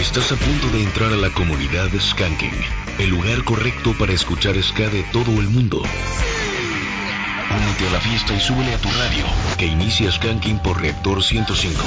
Estás a punto de entrar a la comunidad Skanking, el lugar correcto para escuchar ska de todo el mundo. Únete a la fiesta y súbele a tu radio, que inicia Skanking por Reactor 105.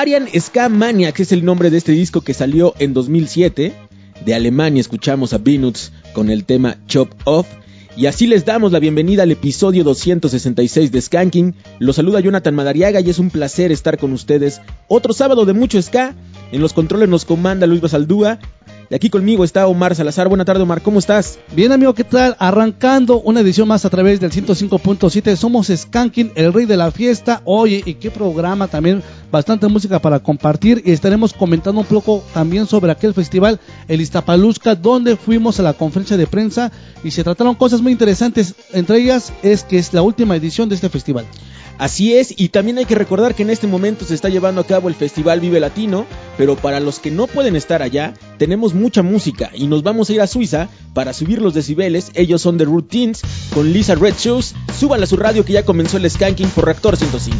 Bavarian Ska Maniacs es el nombre de este disco que salió en 2007. De Alemania escuchamos a Beanuts con el tema Chop Off. Y así les damos la bienvenida al episodio 266 de Skanking. Los saluda Jonathan Madariaga y es un placer estar con ustedes. Otro sábado de mucho ska. En los controles nos comanda Luis Basaldúa. Y aquí conmigo está Omar Salazar. Buena tarde, Omar. ¿Cómo estás? Bien, amigo, ¿qué tal? Arrancando una edición más a través del 105.7. Somos Skanking, el rey de la fiesta. Oye, y qué programa también. Bastante música para compartir. Y estaremos comentando un poco también sobre aquel festival, el Iztapalusca, donde fuimos a la conferencia de prensa y se trataron cosas muy interesantes. Entre ellas es que es la última edición de este festival. Así es, y también hay que recordar que en este momento se está llevando a cabo el Festival Vive Latino, pero para los que no pueden estar allá, tenemos mucha música y nos vamos a ir a Suiza para subir los decibeles. Ellos son The Routines con Lisa Red Shoes. Súbanla a su radio que ya comenzó el skanking por Reactor 105.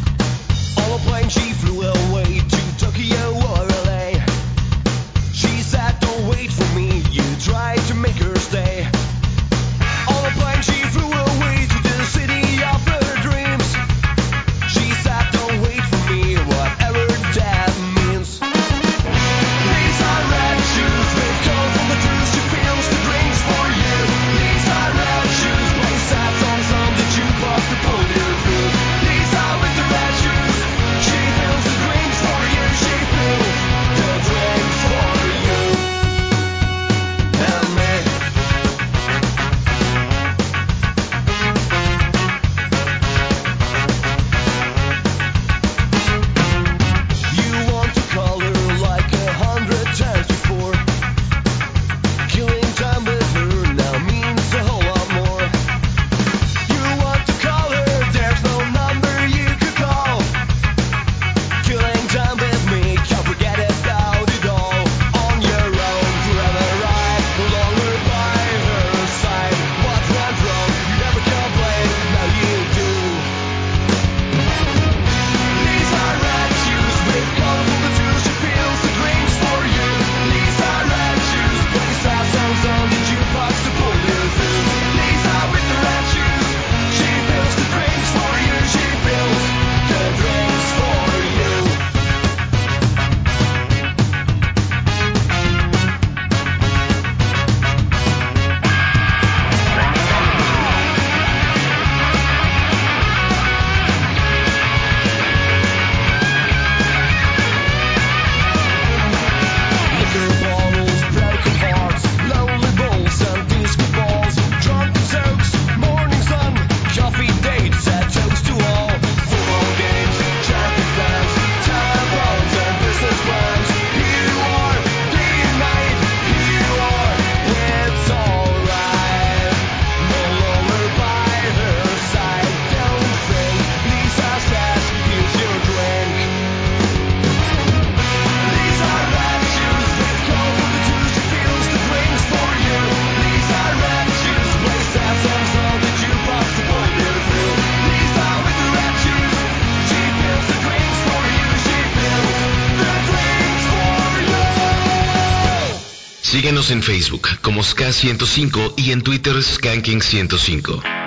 En Facebook como Ska105 y en Twitter Skanking105.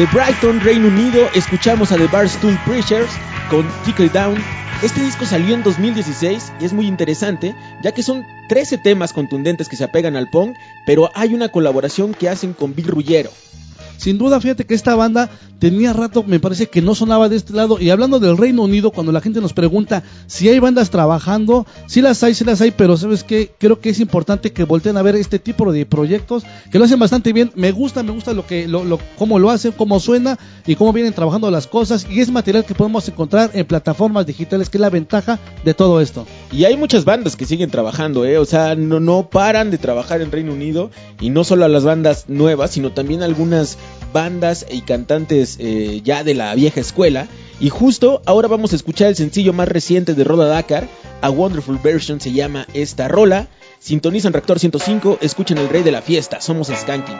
De Brighton, Reino Unido, escuchamos a The Barstool Preachers con Tickle Down. Este disco salió en 2016 y es muy interesante, ya que son 13 temas contundentes que se apegan al punk, pero hay una colaboración que hacen con Bill Rullero. Sin duda, fíjate que esta banda tenía rato, me parece que no sonaba de este lado. Y hablando del Reino Unido, cuando la gente nos pregunta si hay bandas trabajando, sí las hay, sí las hay, pero ¿sabes qué? Creo que es importante que volteen a ver este tipo de proyectos, que lo hacen bastante bien. Me gusta, me gusta lo que, lo, lo, cómo lo hacen, cómo suena y cómo vienen trabajando las cosas. Y es material que podemos encontrar en plataformas digitales, que es la ventaja de todo esto. Y hay muchas bandas que siguen trabajando, ¿eh? O sea, no, no paran de trabajar en Reino Unido. Y no solo a las bandas nuevas, sino también algunas bandas y cantantes eh, ya de la vieja escuela. Y justo ahora vamos a escuchar el sencillo más reciente de Roda Dakar. A Wonderful Version se llama esta rola. Sintonizan Reactor 105, escuchen el rey de la fiesta. Somos Skanking.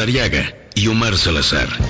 Madariaga y Omar Salazar.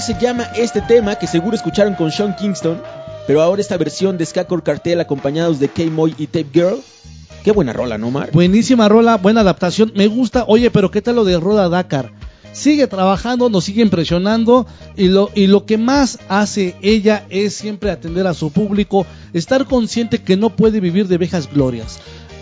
Se llama este tema que seguro escucharon con Sean Kingston, pero ahora esta versión de Skakor Cartel acompañados de K-Moy y Tape Girl. Qué buena rola, ¿no, Mar? Buenísima rola, buena adaptación, me gusta. Oye, pero ¿qué tal lo de Roda Dakar? Sigue trabajando, nos sigue impresionando y lo, y lo que más hace ella es siempre atender a su público, estar consciente que no puede vivir de viejas glorias.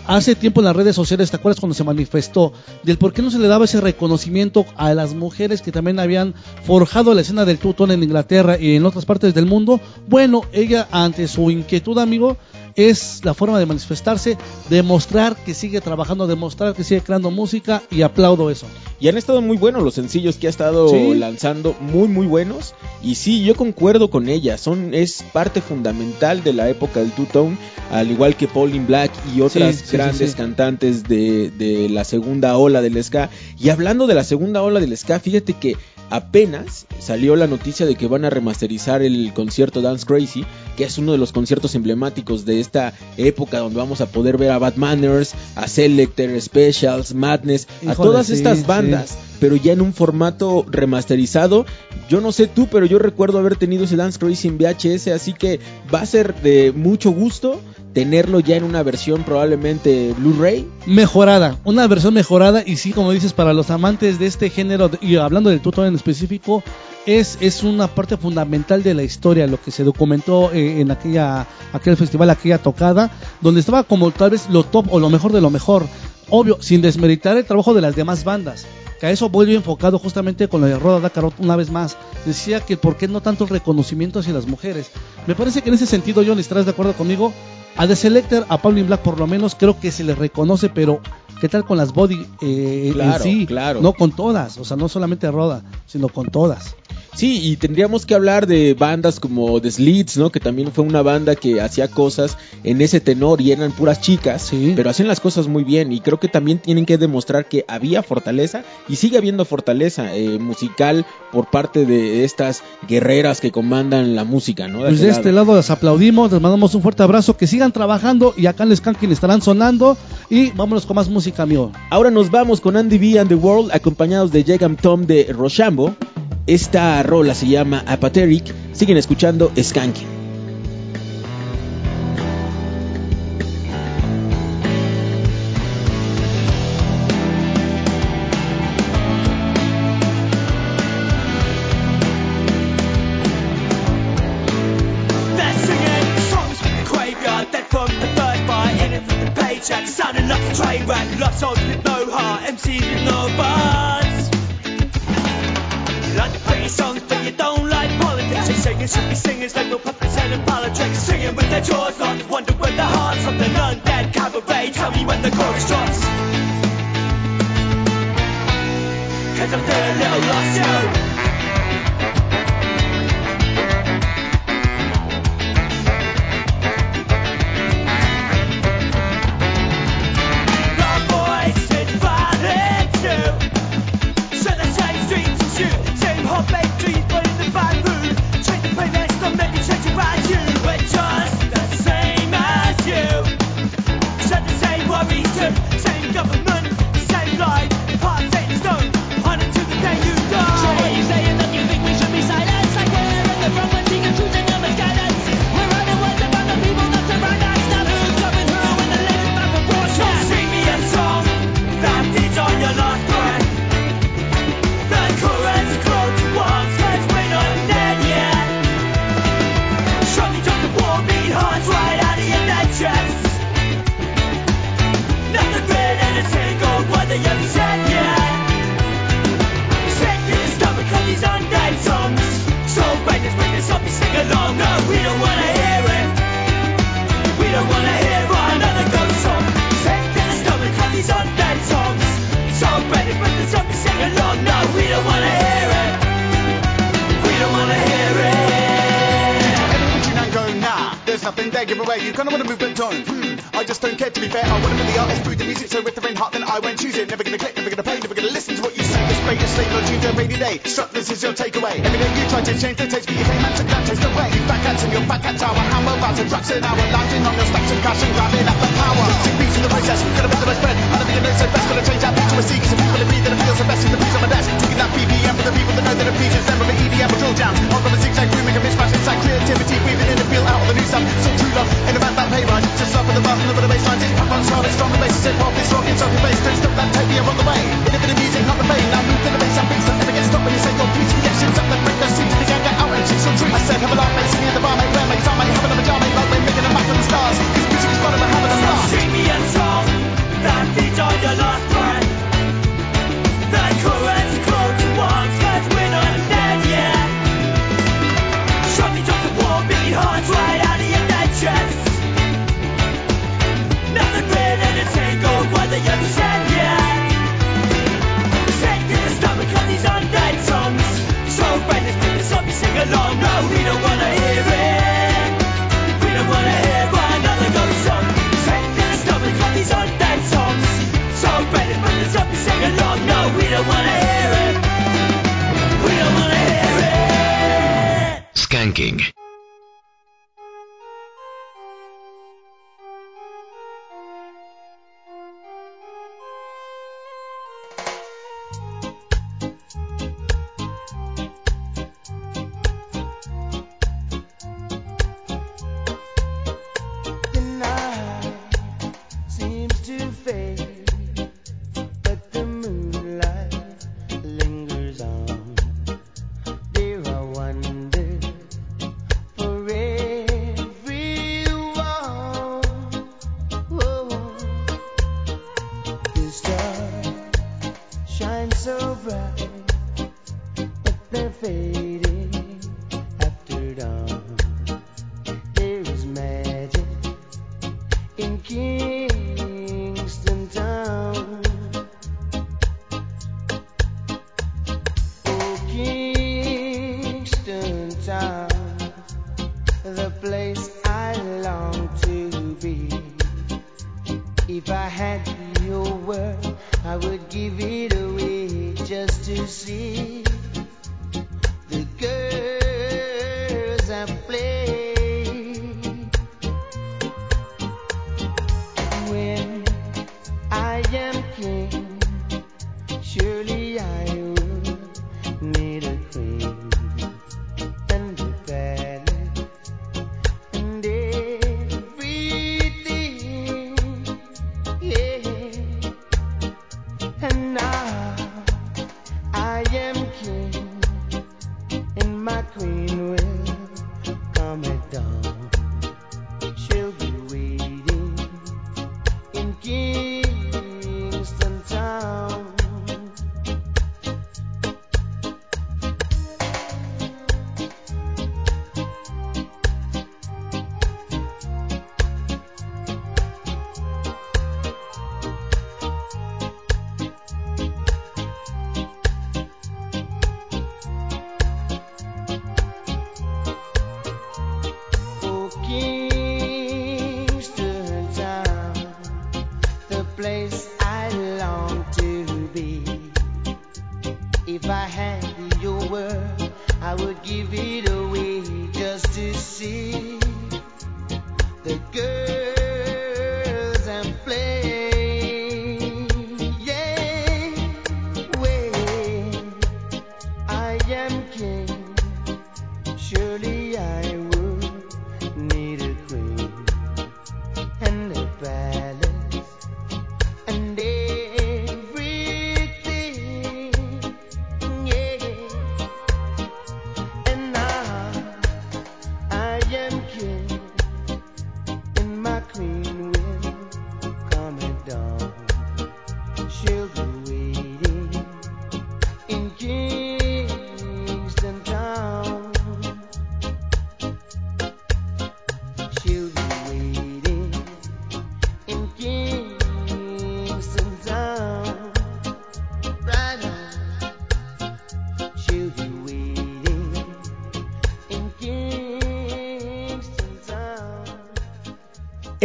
Hace tiempo en las redes sociales, ¿te acuerdas cuando se manifestó del por qué no se le daba ese reconocimiento a las mujeres que también habían forjado la escena del tutón en Inglaterra y en otras partes del mundo? Bueno, ella ante su inquietud, amigo, es la forma de manifestarse, demostrar que sigue trabajando, demostrar que sigue creando música y aplaudo eso. Y han estado muy buenos los sencillos que ha estado Sí. lanzando, muy muy buenos. Y sí, yo concuerdo con ella, son es parte fundamental de la época del two-tone, al igual que Pauline Black y otras Sí, sí, sí, grandes cantantes de, de la segunda ola del ska. Y hablando de la segunda ola del ska, fíjate que apenas salió la noticia de que van a remasterizar el concierto Dance Crazy, que es uno de los conciertos emblemáticos de esta época donde vamos a poder ver a Bad Manners, a Selector, Specials, Madness, a todas sí, estas sí. Pero ya en un formato remasterizado. Yo no sé tú, pero yo recuerdo haber tenido ese Dance Crazy en VHS, así que va a ser de mucho gusto tenerlo ya en una versión probablemente Blu-ray. Mejorada, una versión mejorada y sí, como dices, para los amantes de este género, y hablando del tutón en específico, es, es una parte fundamental de la historia, lo que se documentó eh, en aquella, aquel festival, aquella tocada, donde estaba como tal vez lo top o lo mejor de lo mejor. Obvio, sin desmeritar el trabajo de las demás bandas. Que a eso vuelve enfocado justamente con lo de Roda Dakar una vez más. Decía que por qué no tanto el reconocimiento hacia las mujeres. Me parece que en ese sentido, John, ¿estarás de acuerdo conmigo? A The Selector, a Pauline Black por lo menos creo que se les reconoce, pero ¿qué tal con las body eh, Claro, en sí? claro. No con todas, o sea, no solamente Roda, sino con todas. Sí, y tendríamos que hablar de bandas como The Slits, ¿no? Que también fue una banda que hacía cosas en ese tenor y eran puras chicas, Sí. pero hacían las cosas muy bien y creo que también tienen que demostrar que había fortaleza y sigue habiendo fortaleza eh, musical por parte de estas guerreras que comandan la música, ¿no? Pues de este lado. lado les aplaudimos, les mandamos un fuerte abrazo, que sigan trabajando y acá en Les Skanking estarán sonando y vámonos con más música, amigo. Ahora nos vamos con Andy B and the World acompañados de Jegam Tom de Rochambeau. Esta rola se llama Apathetic. Siguen escuchando Skanking. Jaws locked, wonder when the hearts of the undead cabaret. Tell me when the chorus drops. Cause I feel a little lost. take it. You kind of want to move the tone. I just don't care to be fair. I wanna be the artist through the music, so if the rain hot, then I won't choose it. Never gonna click, never gonna play, never gonna listen to what you say. It's great, it's tuned to a rainy day. Struck, this is your takeaway. Every day you try to change the taste, but you and took that taste away. You back at your back at tower, hammer, batter, drugs an hour, lounging on your stacks of cash and grabbing at the power. Six beats in the process, gonna make the most bread. I don't think I know so best, gonna change that beat to a C, cause some people agree that it feels the best in the beats on my desk. Taking that BPM for the people that know that it features them the EDM or drill jam. I've got a zigzag crew, make a mishmash inside creativity, weaving in the feel out of the new stuff. So true love, in about that pay rise. Just start with the bass and the bass lines. It's pop on it's strong, the bass hip hop, it's rock, it's your bass. Don't stop that tape, you're on the way. In a music, not the pain. Now move to the bass and beats that never get stopped when you say your piece. Reactions up, then break those seats to the gang, get out and your dream. I said, have a laugh, mate, singing in the bar, mate, play my guitar, mate, having a pajama, mate, like we're making a map of the stars. Music is fun we're having a blast. Sing me a song that beats on your last Skanking.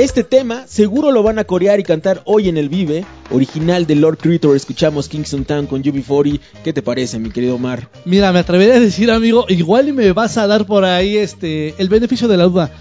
Este tema seguro lo van a corear y cantar hoy en el Vive. Original de Lord Creator, escuchamos Kingston Town con UB40. ¿Qué te parece, mi querido Omar? Mira, me atrevería a decir, amigo, igual y me vas a dar por ahí este el beneficio de la duda.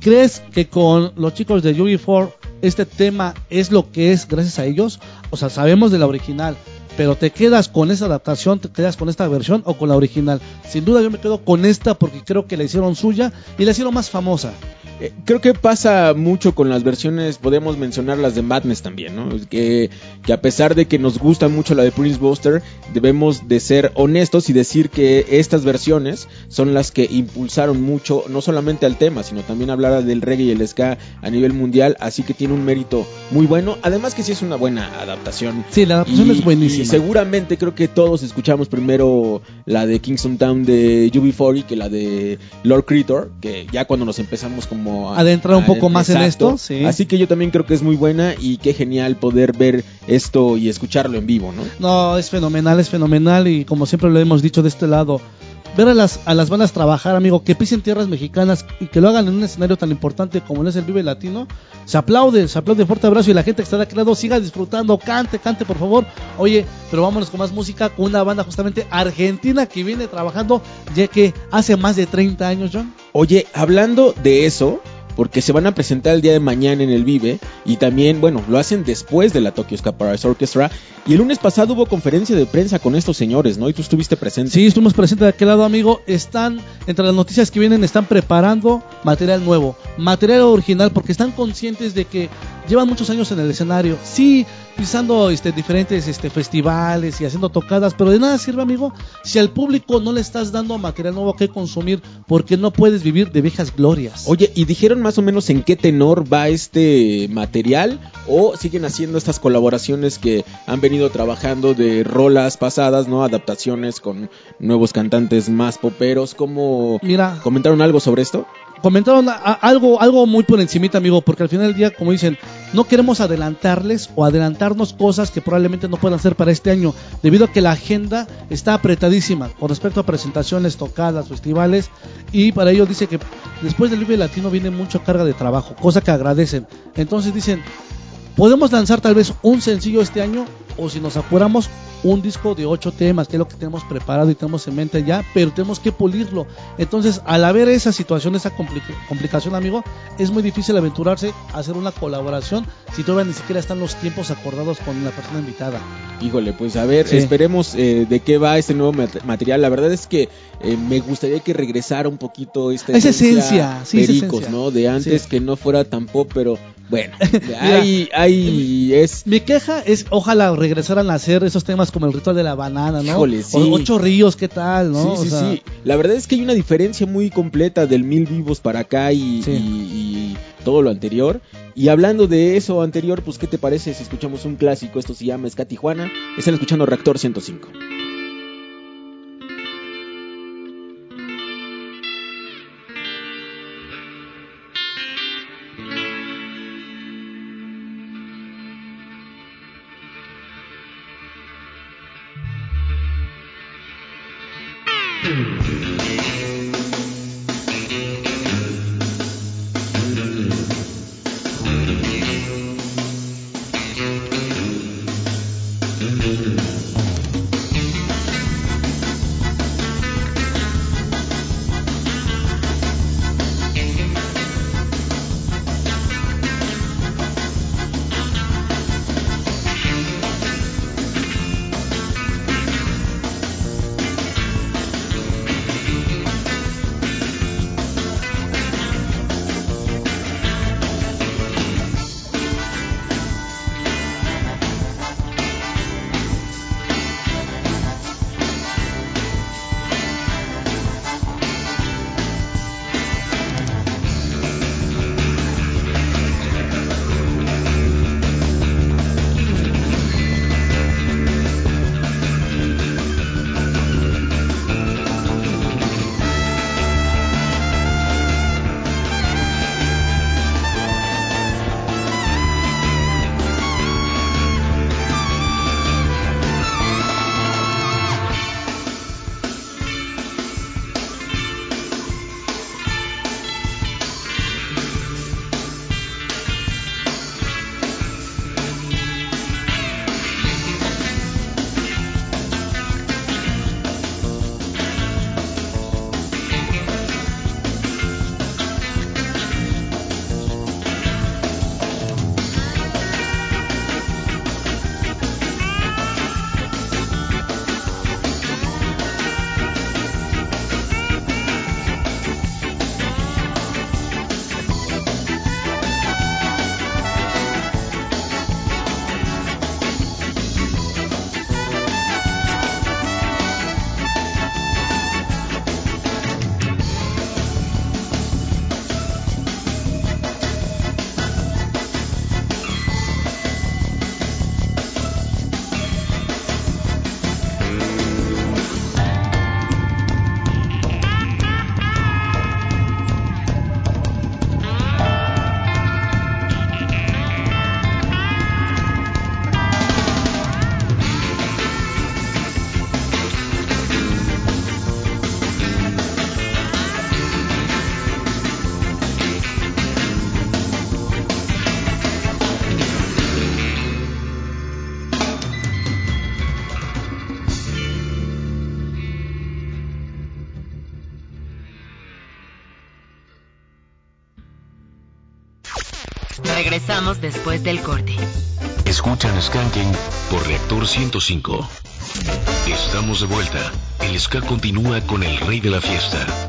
¿Crees que con los chicos de UB4 este tema es lo que es gracias a ellos? O sea, sabemos de la original, pero ¿te quedas con esa adaptación, te quedas con esta versión o con la original? Sin duda yo me quedo con esta porque creo que la hicieron suya y la hicieron más famosa. Eh, creo que pasa mucho con las versiones, podemos mencionar las de Madness también, ¿no? Que, que a pesar de que nos gusta mucho la de Prince Buster, debemos de ser honestos y decir que estas versiones son las que impulsaron mucho, no solamente al tema, sino también hablar del reggae y el ska a nivel mundial, así que tiene un mérito muy bueno, además que sí es una buena adaptación. Sí, la adaptación Y- es buenísima. Y seguramente creo que todos escuchamos primero la de Kingston Town de UB40 que la de Lord Creator, que ya cuando nos empezamos como Adentrar un poco más en esto, sí. Así que yo también creo que es muy buena y qué genial poder ver esto y escucharlo en vivo, ¿no? No, es fenomenal, es fenomenal y como siempre lo hemos dicho de este lado, ver a las, a las bandas trabajar, amigo, que pisen tierras mexicanas y que lo hagan en un escenario tan importante como lo es el Vive Latino, se aplaude, se aplaude fuerte abrazo y la gente que está de aquel lado siga disfrutando, cante, cante por favor. Oye, pero vámonos con más música, con una banda justamente argentina que viene trabajando ya que hace más de 30 años, John. Oye, hablando de eso, porque se van a presentar el día de mañana en el Vive y también, bueno, lo hacen después de la Tokyo Ska Orchestra y el lunes pasado hubo conferencia de prensa con estos señores, ¿no? Y tú estuviste presente. Sí, estuvimos presentes de aquel lado, amigo. Están, entre las noticias que vienen, están preparando material nuevo, material original, porque están conscientes de que llevan muchos años en el escenario. Sí, pisando este, diferentes este, festivales y haciendo tocadas, pero de nada sirve, amigo, si al público no le estás dando material nuevo que consumir, porque no puedes vivir de viejas glorias. Oye, ¿y dijeron más o menos en qué tenor va este material? ¿O siguen haciendo estas colaboraciones que han venido trabajando de rolas pasadas, ¿no? Adaptaciones con nuevos cantantes más poperos. ¿Cómo Mira, comentaron algo sobre esto? comentaron a- a- algo, algo muy por encimita, amigo, porque al final del día, como dicen, no queremos adelantarles o adelantarnos cosas que probablemente no puedan ser para este año, debido a que la agenda está apretadísima con respecto a presentaciones, tocadas, festivales, y para ello dice que después del Vive Latino viene mucha carga de trabajo, cosa que agradecen. Entonces dicen, podemos lanzar tal vez un sencillo este año, o si nos apuramos, un disco de ocho temas, que es lo que tenemos preparado y tenemos en mente ya, pero tenemos que pulirlo. Entonces, al haber esa situación, esa complica- complicación, amigo, es muy difícil aventurarse a hacer una colaboración si todavía ni siquiera están los tiempos acordados con la persona invitada. Híjole, pues a ver, Sí. esperemos eh, de qué va este nuevo mat- material. La verdad es que eh, me gustaría que regresara un poquito esta esencia, sí, pericos, esencia. ¿no? De antes Sí. que no fuera tan pop, pero bueno, hay, hay, es Mi queja es, ojalá regresaran a hacer esos temas como el ritual de la banana, ¿no? Híjole, sí. O Ocho ríos, ¿qué tal, no? Sí, O sí, sea, sí. La verdad es que hay una diferencia muy completa del mil vivos para acá y, Sí. y- y todo lo anterior. Y hablando de eso anterior, pues, ¿qué te parece si escuchamos un clásico? Esto se llama Ska Tijuana. Están escuchando Reactor 105. Del corte. Escuchan Skanking por Reactor 105. Estamos de vuelta. El ska continúa con el rey de la fiesta.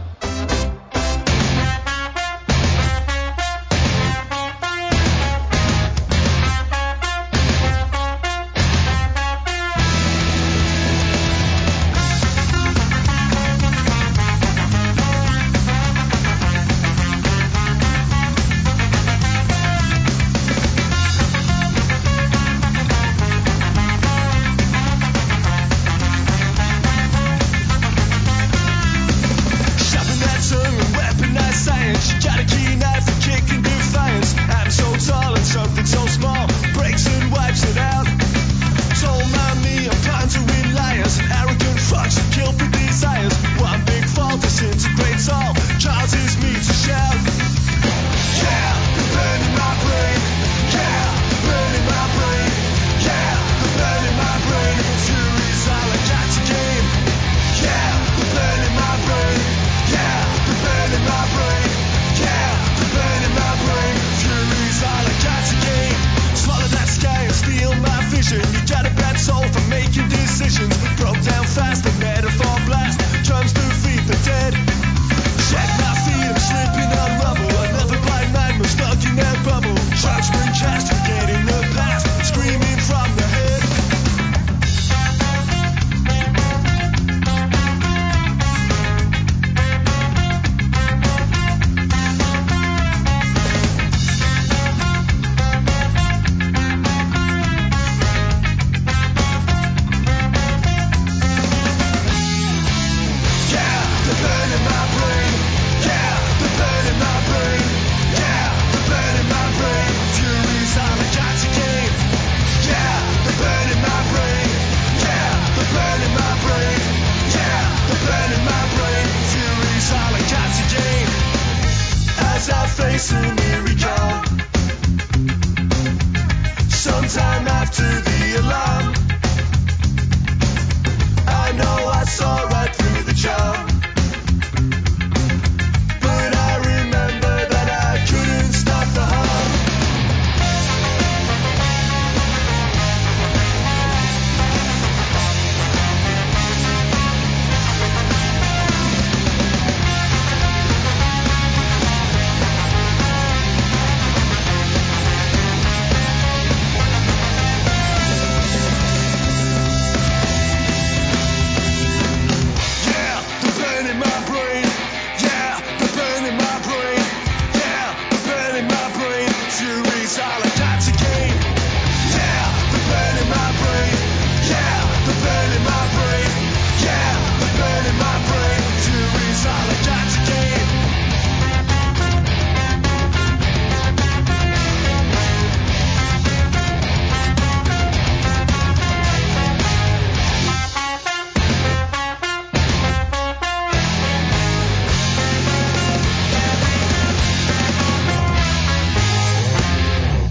centuries all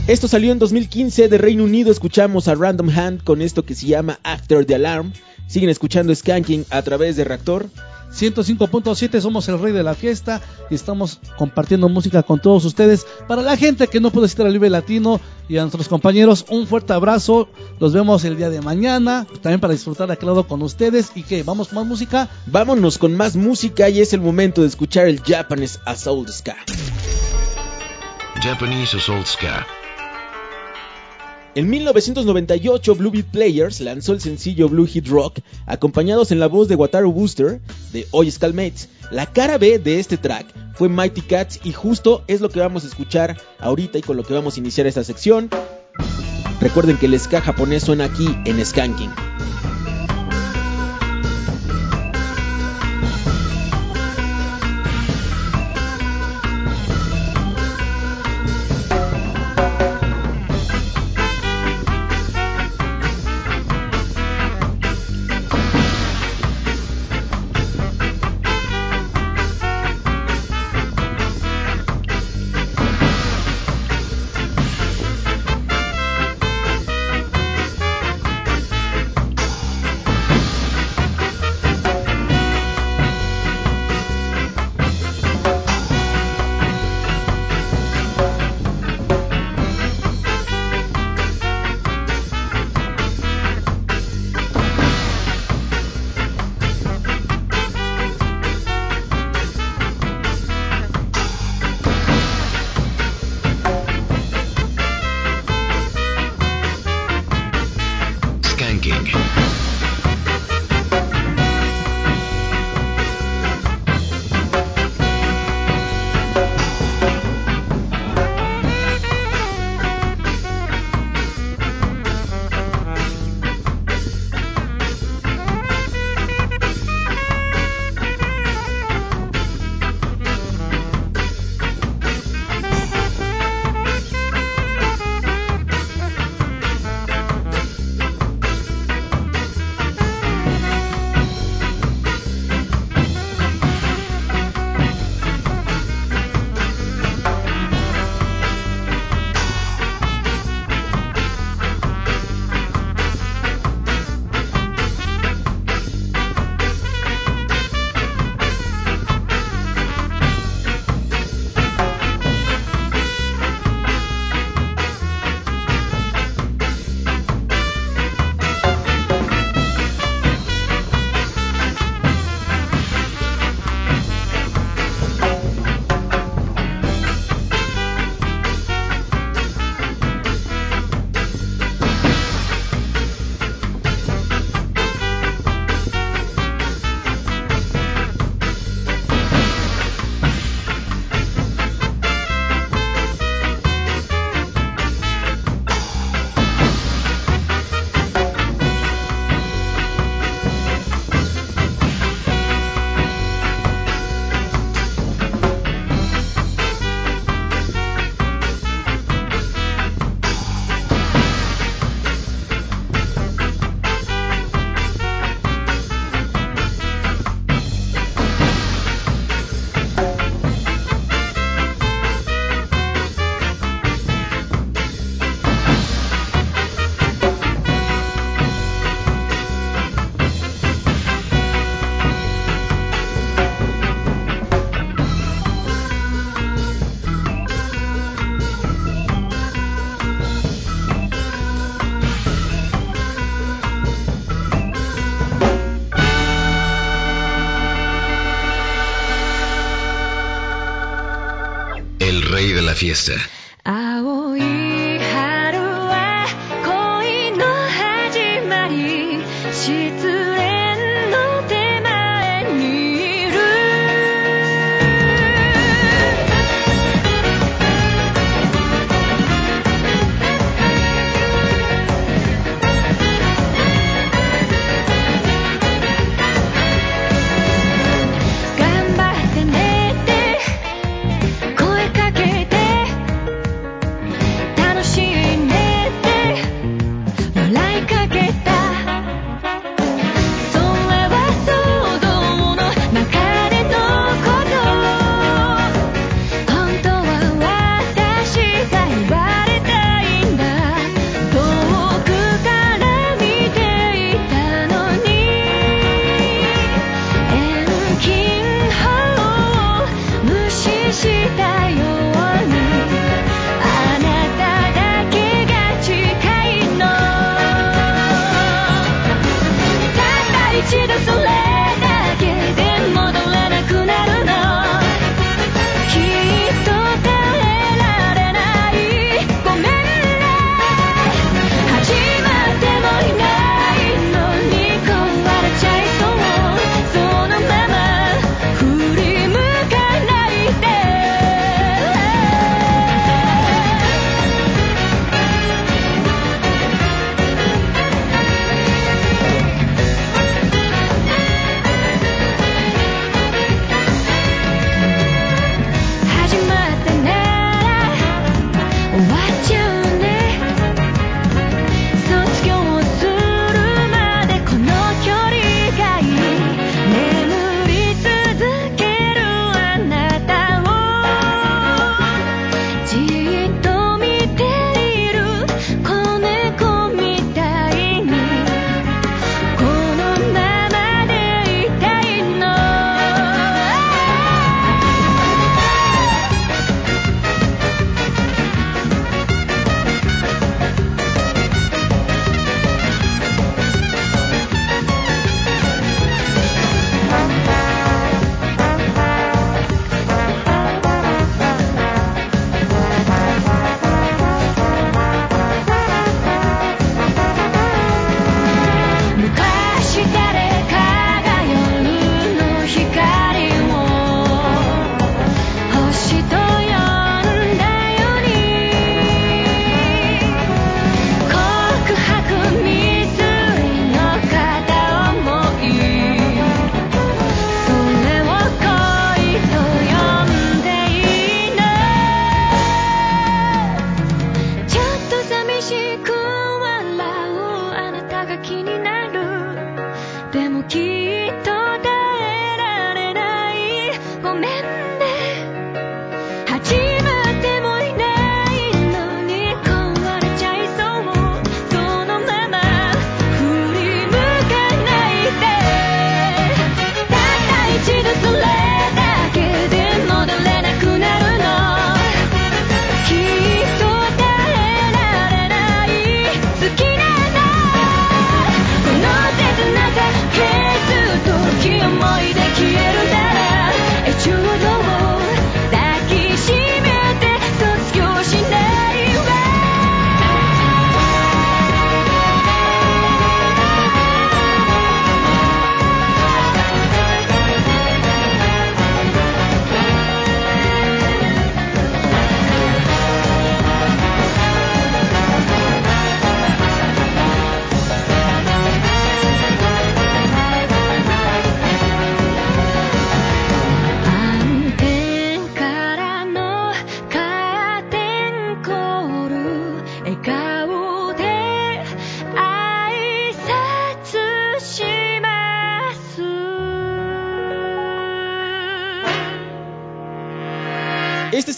Esto salió en 2015 de Reino Unido. Escuchamos a Random Hand con esto que se llama After the Alarm. Siguen escuchando Skanking a través de Reactor. 105.7 somos el rey de la fiesta y estamos compartiendo música con todos ustedes. Para la gente que no puede asistir al Libre Latino y a nuestros compañeros, un fuerte abrazo. Los vemos el día de mañana, también para disfrutar de aquel lado con ustedes. ¿Y que ¿Vamos con más música? Vámonos con más música y es el momento de escuchar el Japanese Assault Ska. Japanese Assault Ska. En 1998, Blue Beat Players lanzó el sencillo Blue Hit Rock, acompañados en la voz de Wataru Booster de Oye Skullmates. La cara B de este track fue Mighty Cats y justo es lo que vamos a escuchar ahorita y con lo que vamos a iniciar esta sección. Recuerden que el ska japonés suena aquí en Skanking. Fiesta.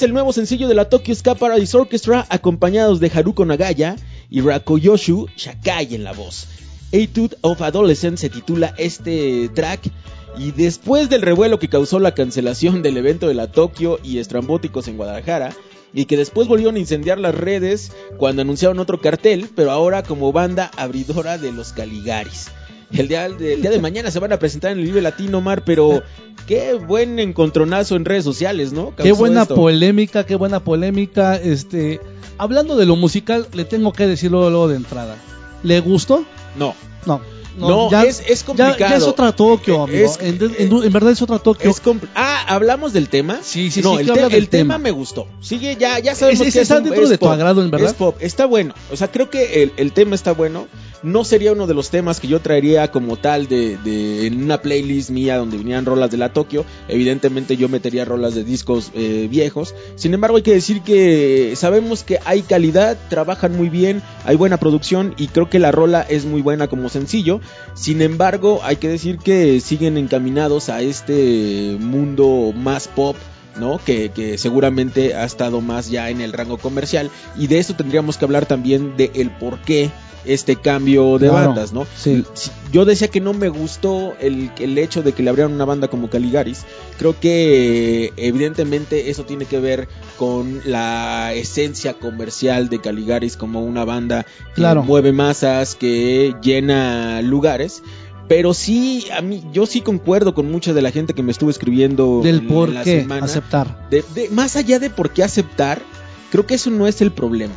Es el nuevo sencillo de la Tokyo Ska Paradise Orchestra, acompañados de Haruko Nagaya y Rakoyoshu Shakai en la voz. Etude of Adolescent se titula este track. Y después del revuelo que causó la cancelación del evento de la Tokyo y estrambóticos en Guadalajara, y que después volvieron a incendiar las redes cuando anunciaron otro cartel, pero ahora como banda abridora de los Caligaris. El día, el día de mañana se van a presentar en el Vive Latino Mar, pero qué buen encontronazo en redes sociales, ¿no? Qué Causó buena esto. polémica, qué buena polémica. Este, hablando de lo musical, le tengo que decir luego, de entrada. ¿Le gustó? No. No. No, es- es ya- complicado. Ya, es otra Tokio, amigo. Es- en, en- en verdad es otra Tokio. Es ah, hablamos del tema. Sí, sí, no, sí, el, te- el tema. tema. me gustó. Sigue, ya, ya sabemos Ese- que está es un- dentro es de tu pop, agrado, en verdad. Es pop, está bueno. O sea, creo que el, el tema está bueno. No sería uno de los temas que yo traería como tal de, en una playlist mía donde vinieran rolas de la Tokio. Evidentemente yo metería rolas de discos eh, viejos. Sin embargo, hay que decir que sabemos que hay calidad, trabajan muy bien, hay buena producción y creo que la rola es muy buena como sencillo. Sin embargo, hay que decir que siguen encaminados a este mundo más pop. ¿no? Que, que seguramente ha estado más ya en el rango comercial y de eso tendríamos que hablar también de el por qué este cambio de Claro, bandas, ¿no? sí. Yo decía que no me gustó el, el hecho de que le abrieran una banda como Caligaris. Creo que evidentemente eso tiene que ver con la esencia comercial de Caligaris como una banda que mueve masas, que llena lugares. Pero sí, a mí, yo sí concuerdo con mucha de la gente que me estuvo escribiendo Del por en la qué semana. aceptar. De- de- más allá de por qué aceptar, creo que eso no es el problema.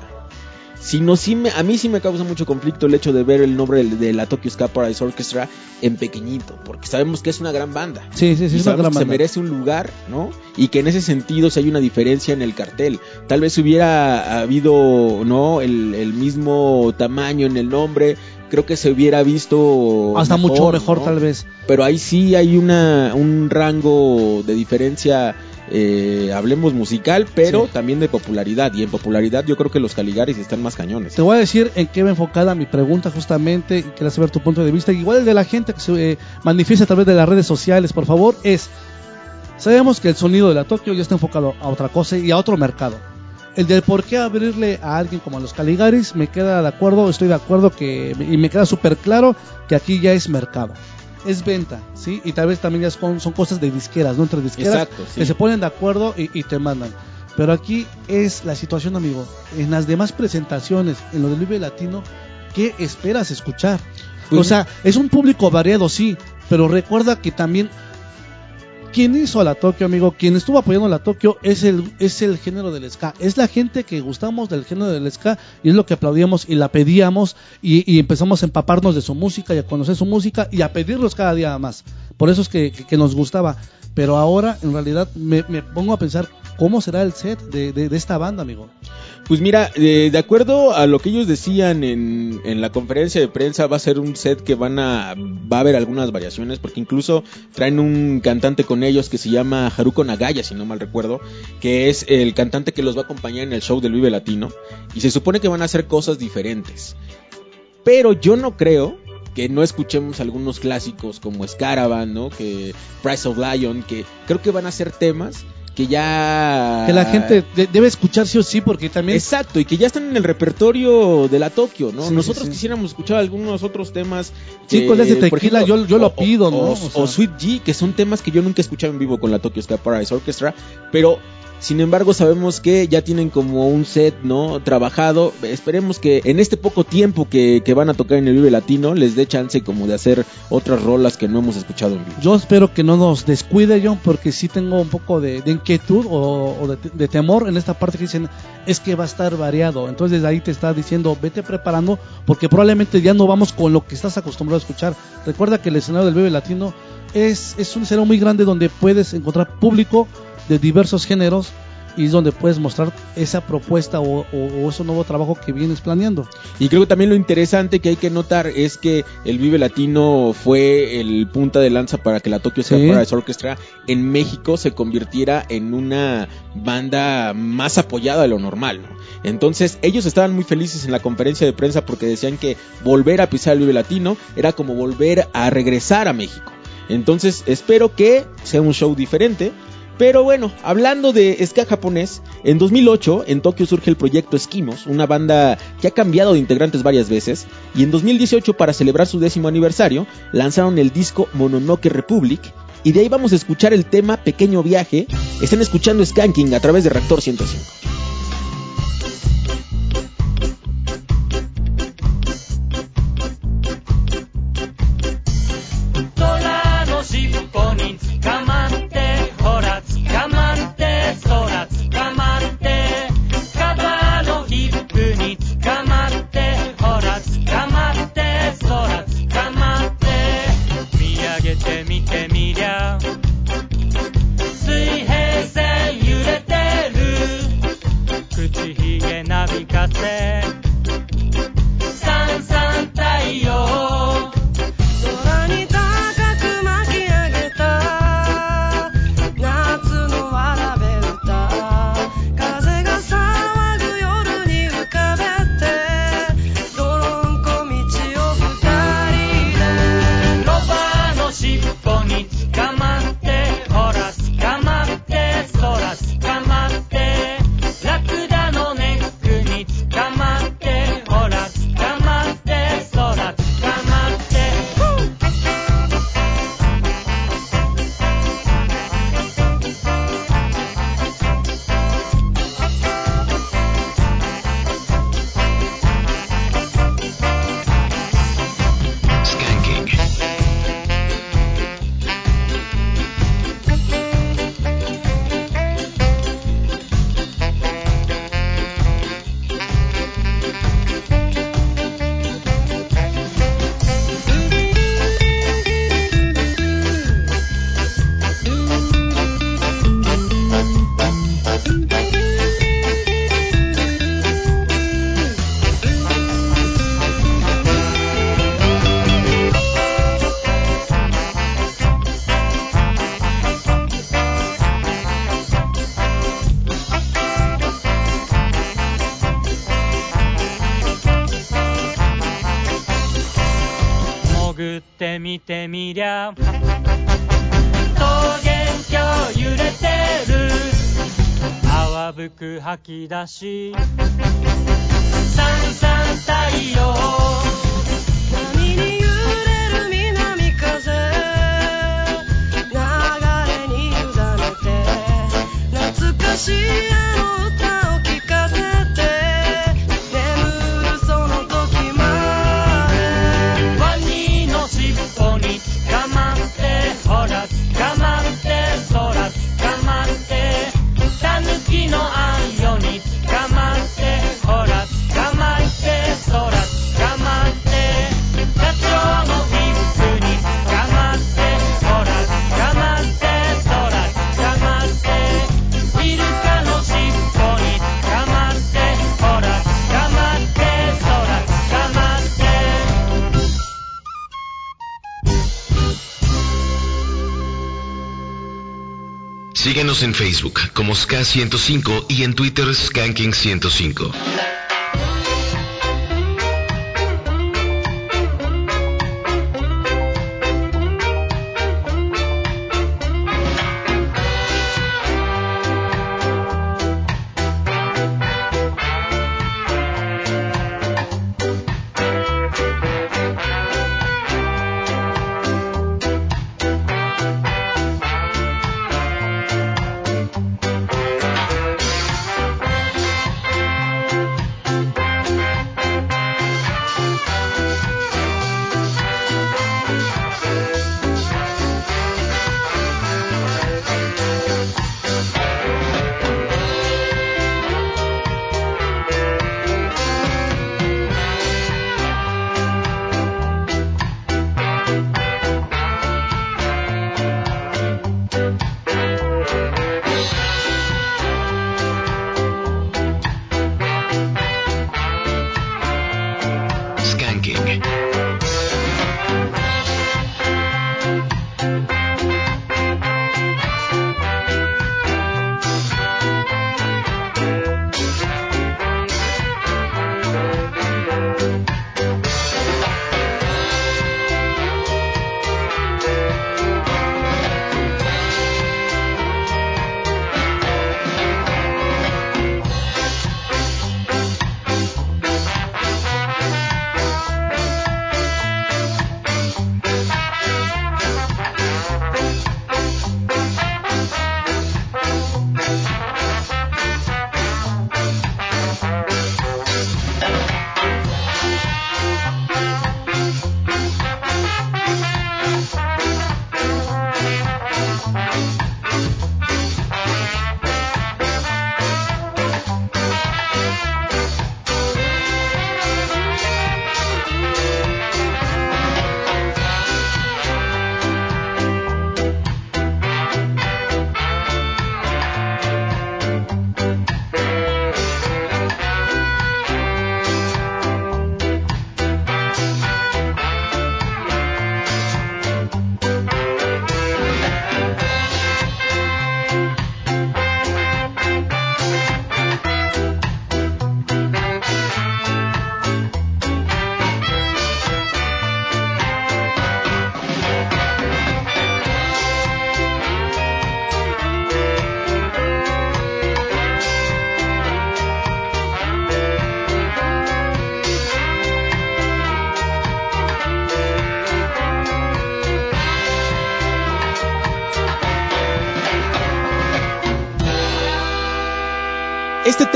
Sino sí me, a mí sí me causa mucho conflicto el hecho de ver el nombre de, de la Tokyo Ska Paradise Orchestra en pequeñito, porque sabemos que es una gran banda. Sí, sí, sí, y es una gran que se banda. merece un lugar, ¿no? Y que en ese sentido si hay una diferencia en el cartel. Tal vez hubiera habido, ¿no? El, el mismo tamaño en el nombre. Creo que se hubiera visto Hasta mucho mejor, ¿no? tal vez. Pero ahí sí hay una, un rango de diferencia, eh, hablemos musical, pero Sí. también de popularidad. Y en popularidad yo creo que los Caligaris están más cañones. Te voy a decir en qué va enfocada mi pregunta justamente y quería saber tu punto de vista. Igual el de la gente que se eh, manifiesta a través de las redes sociales, por favor, es... Sabemos que el sonido de la Tokio ya está enfocado a otra cosa y a otro mercado. El del por qué abrirle a alguien como a los Caligaris me queda de acuerdo, estoy de acuerdo que y me queda súper claro que aquí ya es mercado. Es venta, ¿sí? Y tal vez también ya son, son cosas de disqueras, ¿no? Entre disqueras Exacto, sí. que se ponen de acuerdo y, y te mandan. Pero aquí es la situación, amigo. En las demás presentaciones, en lo del Vive Latino, ¿qué esperas escuchar? Pues- o sea, es un público variado, sí, pero recuerda que también quien hizo a la Tokio, amigo, quien estuvo apoyando a la Tokio es el, es el género del ska. Es la gente que gustamos del género del ska y es lo que aplaudíamos y la pedíamos y, empezamos a empaparnos de su música y a conocer su música y a pedirlos cada día más. Por eso es que, que- que nos gustaba. Pero ahora, en realidad, me, me pongo a pensar cómo será el set de, de- esta banda, amigo. Pues mira, eh, de acuerdo a lo que ellos decían en, en la conferencia de prensa, va a ser un set que van a, va a haber algunas variaciones, porque incluso traen un cantante con ellos que se llama Haruko Nagaya, si no mal recuerdo, que es el cantante que los va a acompañar en el show del Vive Latino, y se supone que van a hacer cosas diferentes. Pero yo no creo que no escuchemos algunos clásicos como Scaravan, ¿no? Que Price of Lion, que creo que van a ser temas que ya... Que la gente de- debe escuchar sí o sí, porque también Exacto, y que ya están en el repertorio de la Tokio, ¿no? Sí, sí, Nosotros sí. quisiéramos escuchar algunos otros temas. Chicos, de ese por tequila yo- yo lo pido, ¿no? O, O sea. o Sweet G, que son temas que yo nunca he escuchado en vivo con la Tokyo Sky Paradise Orchestra, pero sin embargo sabemos que ya tienen como un set, ¿no? Trabajado. Esperemos que en este poco tiempo que, van a tocar en el Vive Latino les dé chance como de hacer otras rolas que no hemos escuchado en vivo. Yo espero que no nos descuide, John, porque sí tengo un poco de, inquietud o, de, temor en esta parte que dicen es que va a estar variado. Entonces ahí te está diciendo vete preparando porque probablemente ya no vamos con lo que estás acostumbrado a escuchar. Recuerda que el escenario del Bebe Latino es, es un escenario muy grande donde puedes encontrar público de diversos géneros y es donde puedes mostrar esa propuesta o, o- o ese nuevo trabajo que vienes planeando. Y creo que también lo interesante que hay que notar es que el Vive Latino fue el punta de lanza para que la Tokyo Sí. Paradise Orchestra en México se convirtiera en una banda más apoyada de lo normal. ¿no? Entonces ellos estaban muy felices en la conferencia de prensa porque decían que volver a pisar el Vive Latino era como volver a regresar a México. Entonces espero que sea un show diferente. Pero bueno, hablando de ska japonés, en 2008 en Tokio surge el proyecto Esquimos, una banda que ha cambiado de integrantes varias veces, y en 2018 para celebrar su décimo aniversario lanzaron el disco Mononoke Republic, y de ahí vamos a escuchar el tema Pequeño Viaje, están escuchando Skanking a través de Reactor 105. き出し。En Facebook como Ska105 y en Twitter Skanking105.「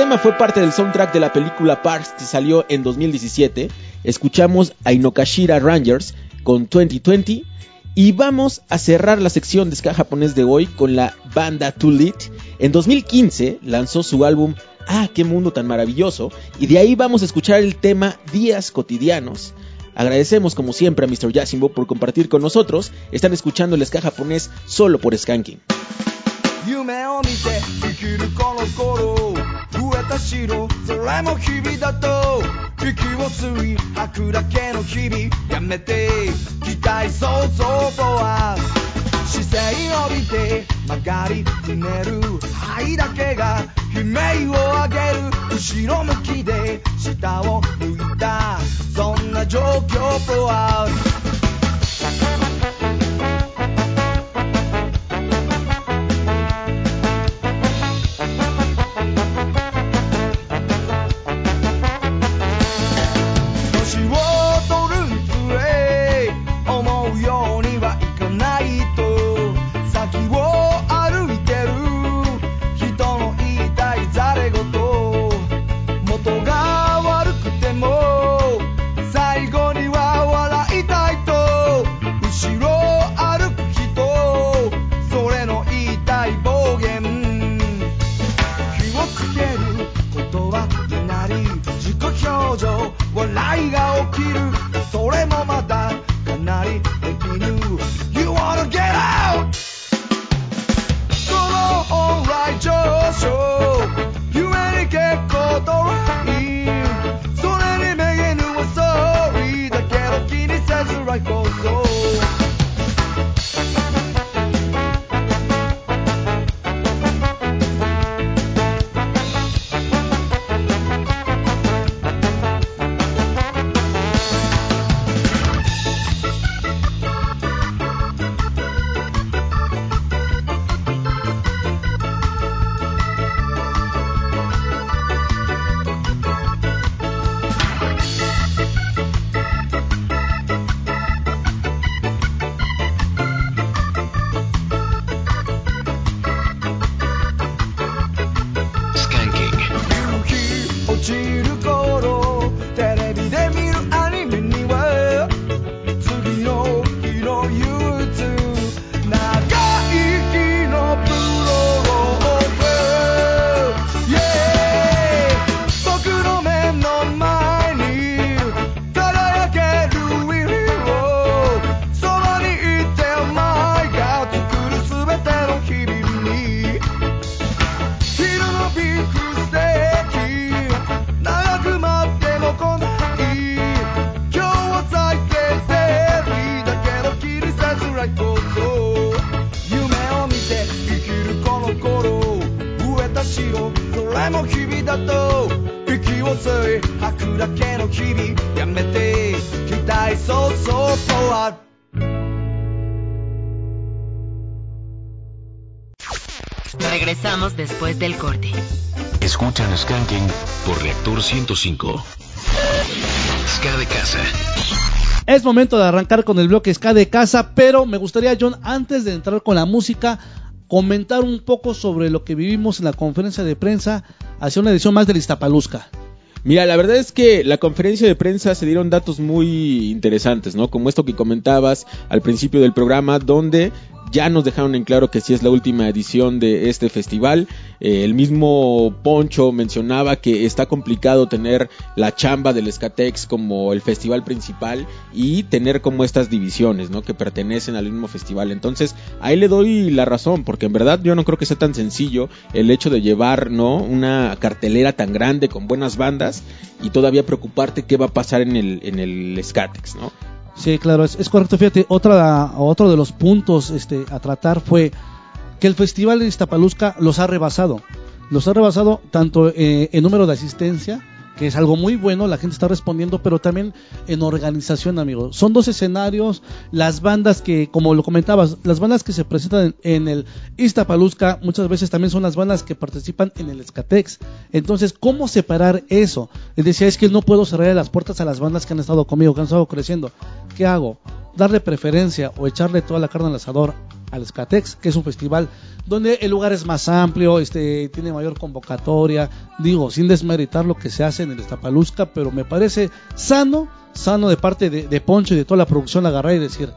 tema fue parte del soundtrack de la película Parks que salió en 2017. Escuchamos a Inokashira Rangers con 2020 y vamos a cerrar la sección de ska japonés de hoy con la banda Too Lit. En 2015 lanzó su álbum Ah, qué mundo tan maravilloso y de ahí vamos a escuchar el tema Días cotidianos. Agradecemos como siempre a Mr. Yasimbo por compartir con nosotros. Están escuchando el ska japonés solo por Skanking. 夢を見て生きるこの頃 増えた白それも日々だと息を吸い吐くだけの日々。やめて期待想像とは。姿勢を見て曲がりひねる肺だけが悲鳴を上げる。後ろ向きで下を向いた。そんな状況とは。caiga. De. Es momento de arrancar con el bloque Ska de casa, pero me gustaría, John, antes de entrar con la música, comentar un poco sobre lo que vivimos en la conferencia de prensa hacia una edición más de Listapalusca. Mira, la verdad es que la conferencia de prensa se dieron datos muy interesantes, ¿no? Como esto que comentabas al principio del programa, donde ya nos dejaron en claro que sí es la última edición de este festival. Eh, el mismo Poncho mencionaba que está complicado tener la chamba del Skatex como el festival principal y tener como estas divisiones, ¿no? Que pertenecen al mismo festival. Entonces, ahí le doy la razón, porque en verdad yo no creo que sea tan sencillo el hecho de llevar, ¿no? Una cartelera tan grande con buenas bandas y todavía preocuparte qué va a pasar en el, en el Skatex, ¿no? Sí, claro, es, correcto. Fíjate, otra, otro de los puntos este, a tratar fue que el Festival de Iztapalusca los ha rebasado. Los ha rebasado tanto eh, en número de asistencia, que es algo muy bueno, la gente está respondiendo, pero también en organización, amigos. Son dos escenarios, las bandas que, como lo comentabas, las bandas que se presentan en, el Iztapalusca muchas veces también son las bandas que participan en el Escatex. Entonces, ¿cómo separar eso? Les decía, es que no puedo cerrar las puertas a las bandas que han estado conmigo, que han estado creciendo. ¿Qué hago? ¿Darle preferencia o echarle toda la carne al asador al Skatex, que es un festival donde el lugar es más amplio, este, tiene mayor convocatoria, digo, sin desmeritar lo que se hace en el Estapaluzca, pero me parece sano, sano de parte de, Poncho y de toda la producción agarrar y decir,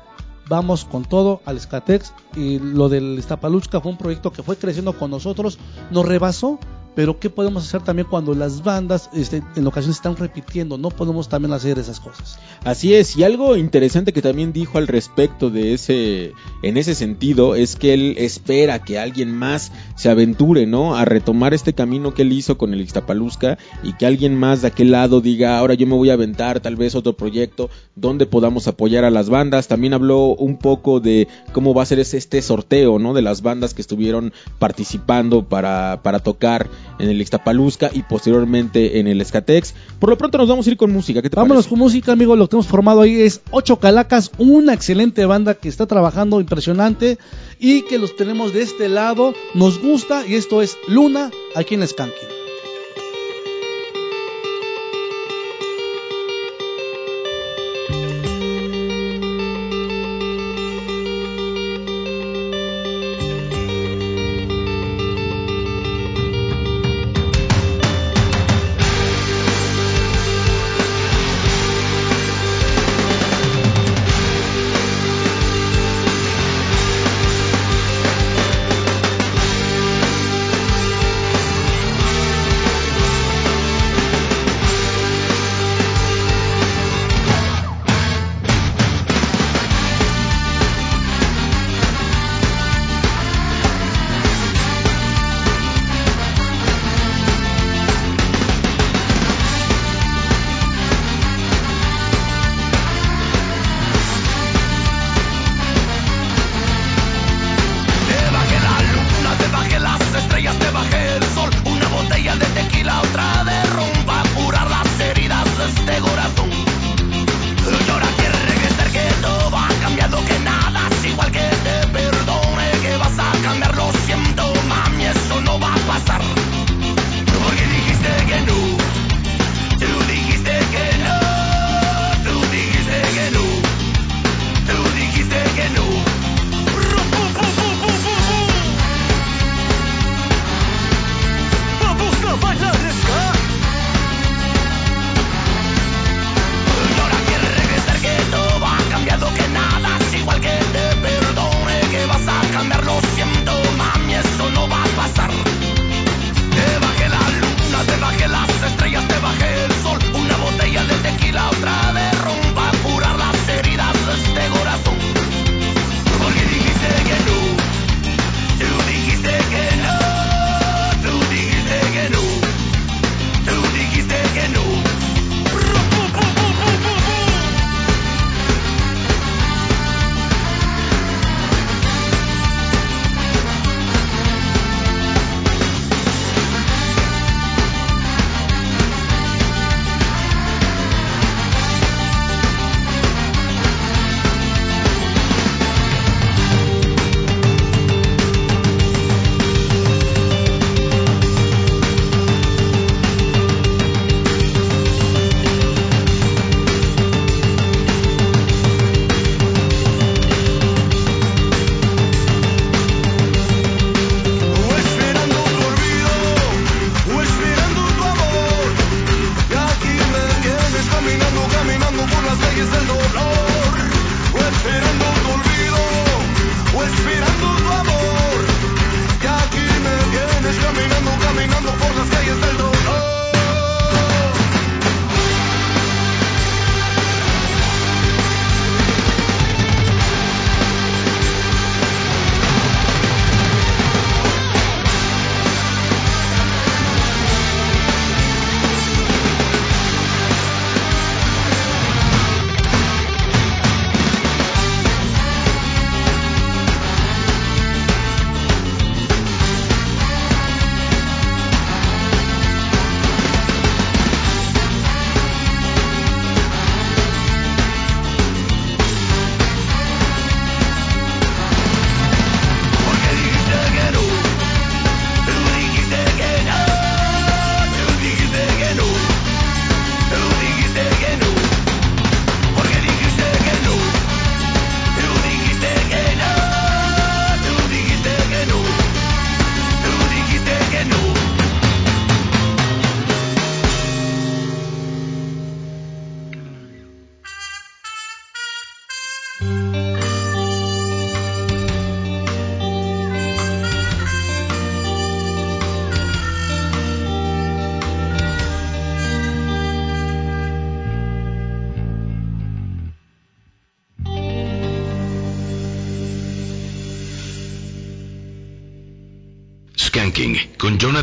vamos con todo al Skatex y lo del Iztapaluchka fue un proyecto que fue creciendo con nosotros, nos rebasó, pero ¿qué podemos hacer también cuando las bandas este, en ocasiones están repitiendo? No podemos también hacer esas cosas. Así es, y algo interesante que también dijo al respecto de ese, en ese sentido, es que él espera que alguien más se aventure, ¿no? A retomar este camino que él hizo con el Ixtapalusca y que alguien más de aquel lado diga, ahora yo me voy a aventar tal vez otro proyecto donde podamos apoyar a las bandas. También habló un poco de cómo va a ser este sorteo, ¿no? De las bandas que estuvieron participando para, para tocar en el Ixtapalusca y posteriormente en el Escatex. Por lo pronto nos vamos a ir con música. ¿Qué te Vámonos parece? con música, amigo. Lo que hemos formado ahí es Ocho Calacas, una excelente banda que está trabajando impresionante y que los tenemos de este lado. Nos gusta y esto es Luna aquí en Skanking.「Skanking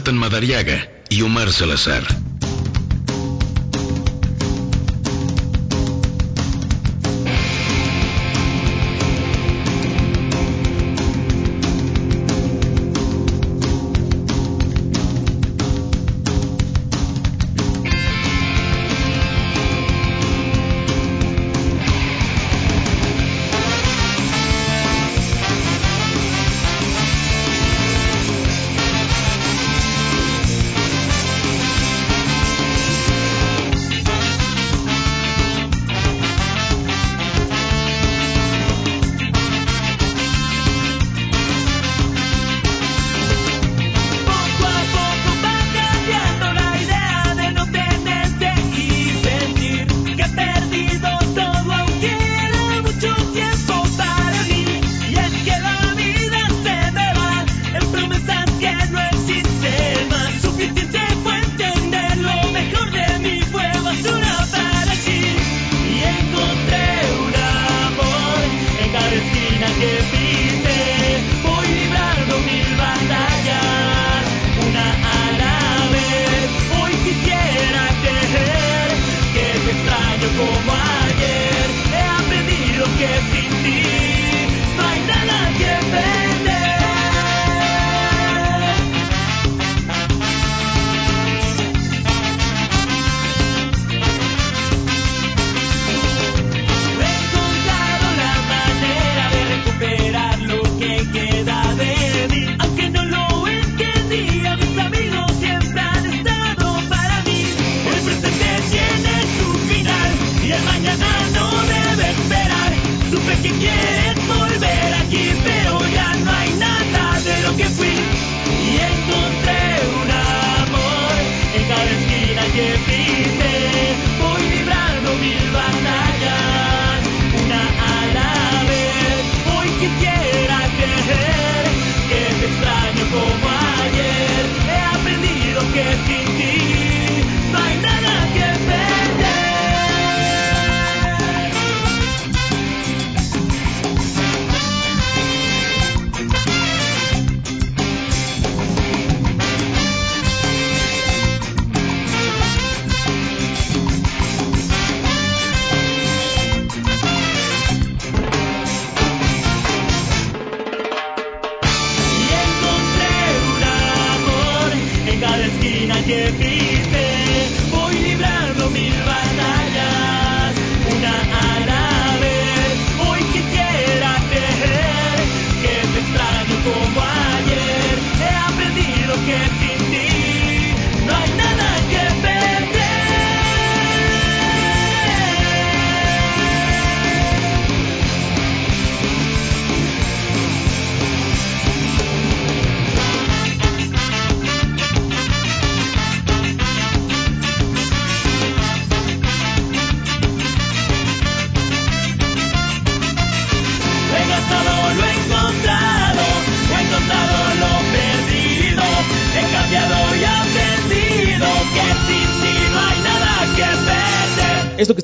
Jonathan Madariaga y Omar Salazar.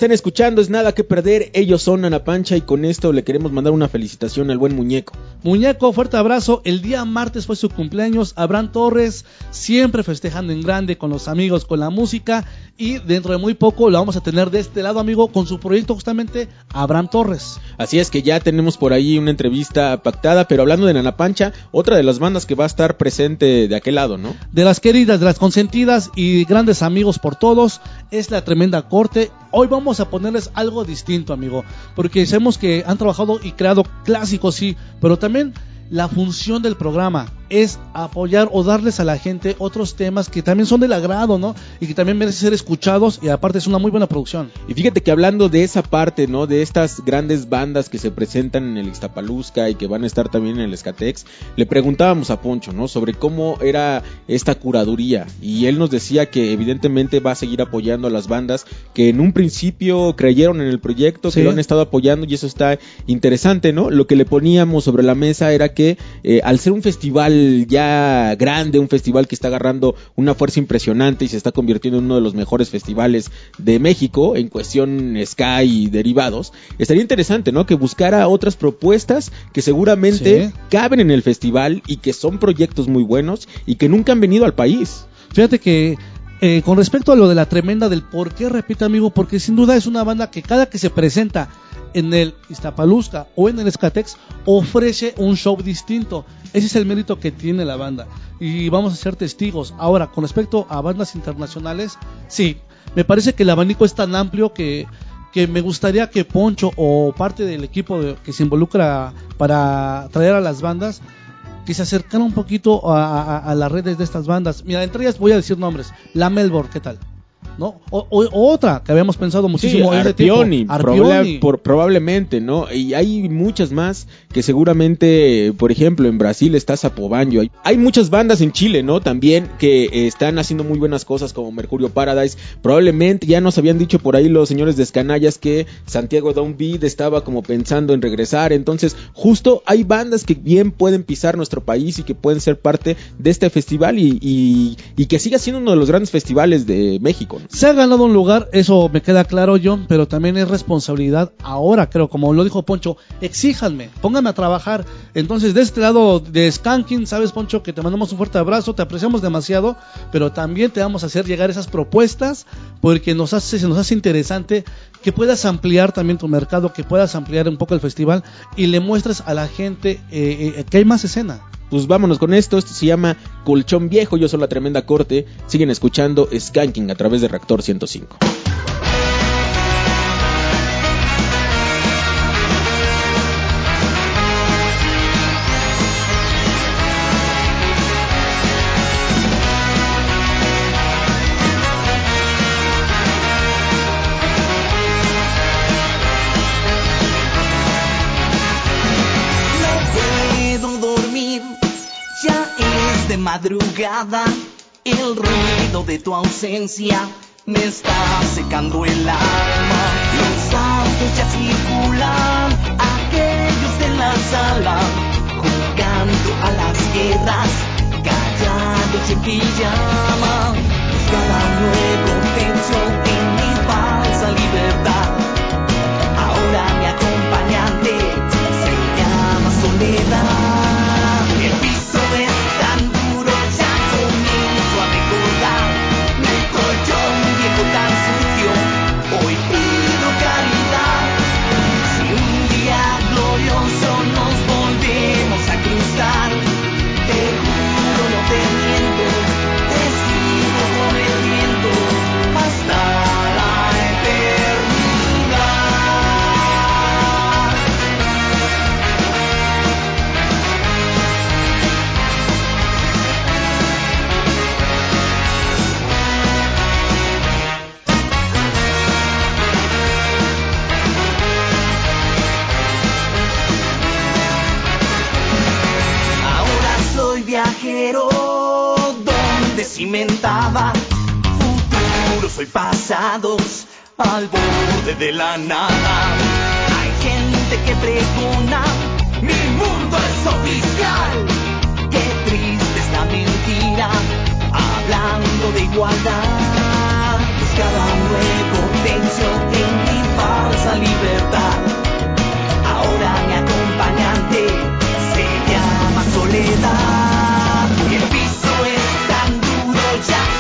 Están escuchando es nada que perder. Ellos son Ana Pancha y con esto le queremos mandar una felicitación al buen muñeco. Muñeco, fuerte abrazo. El día martes fue su cumpleaños. Abraham Torres, siempre festejando en grande con los amigos, con la música. Y dentro de muy poco lo vamos a tener de este lado, amigo, con su proyecto justamente Abraham Torres. Así es que ya tenemos por ahí una entrevista pactada, pero hablando de Nana Pancha, otra de las bandas que va a estar presente de aquel lado, ¿no? De las queridas, de las consentidas y grandes amigos por todos, es la tremenda corte. Hoy vamos a ponerles algo distinto, amigo, porque sabemos que han trabajado y creado clásicos, sí, pero también la función del programa es apoyar o darles a la gente otros temas que también son del agrado, ¿no? Y que también merecen ser escuchados y aparte es una muy buena producción. Y fíjate que hablando de esa parte, ¿no? De estas grandes bandas que se presentan en el Ixtapaluzca y que van a estar también en el Escatex, le preguntábamos a Poncho, ¿no? Sobre cómo era esta curaduría. Y él nos decía que evidentemente va a seguir apoyando a las bandas que en un principio creyeron en el proyecto, Sí. que lo han estado apoyando y eso está interesante, ¿no? Lo que le poníamos sobre la mesa era que eh, al ser un festival festival ya grande, un festival que está agarrando una fuerza impresionante y se está convirtiendo en uno de los mejores festivales de México en cuestión Sky y derivados. Estaría interesante, ¿no? Que buscara otras propuestas que seguramente Sí. caben en el festival y que son proyectos muy buenos y que nunca han venido al país. Fíjate que eh, con respecto a lo de la tremenda del por qué, repito amigo, porque sin duda es una banda que cada que se presenta en el Iztapaluzca o en el Escatex ofrece un show distinto. Ese es el mérito que tiene la banda y vamos a ser testigos. Ahora, con respecto a bandas internacionales, sí, me parece que el abanico es tan amplio que que me gustaría que Poncho o parte del equipo que se involucra para traer a las bandas que se acercaran un poquito a, a- a las redes de estas bandas. Mira, entre ellas voy a decir nombres. La Melbourne, ¿qué tal? ¿No? O, o- otra que habíamos pensado muchísimo Sí. Arpioni, Arpioni. probable- por- probablemente, ¿no? Y hay muchas más que seguramente, por ejemplo, en Brasil está Zapobanjo. Hay, hay muchas bandas en Chile, ¿no? También que eh, están haciendo muy buenas cosas como Mercurio Paradise. Probablemente ya nos habían dicho por ahí los señores de Escanallas que Santiago Downbeat estaba como pensando en regresar. Entonces, justo hay bandas que bien pueden pisar nuestro país y que pueden ser parte de este festival y, y- y que siga siendo uno de los grandes festivales de México. Se ha ganado un lugar, eso me queda claro, John, pero también es responsabilidad ahora, creo, como lo dijo Poncho, exíjanme, pónganme a trabajar. Entonces, de este lado de Skanking, sabes, Poncho, que te mandamos un fuerte abrazo, te apreciamos demasiado, pero también te vamos a hacer llegar esas propuestas porque nos hace, se nos hace interesante que puedas ampliar también tu mercado, que puedas ampliar un poco el festival y le muestres a la gente eh, eh, que hay más escena. Pues vámonos con esto. Esto se llama Colchón Viejo. Yo soy la tremenda corte. Siguen escuchando Skanking a través de Reactor 105. Madrugada. El ruido de tu ausencia me está secando el alma. Los autos ya circulan, aquellos de la sala, jugando a las guerras, callados en pijama. Cada nuevo tenso en mi falsa libertad. Ahora mi acompañante se llama Soledad. Cimentaba futuro, soy pasados al borde de la nada. Hay gente que pregona, mi mundo es oficial. Qué triste es la mentira, hablando de igualdad. Buscaba un nuevo tenso en mi falsa libertad. Ahora mi acompañante se llama Soledad. time.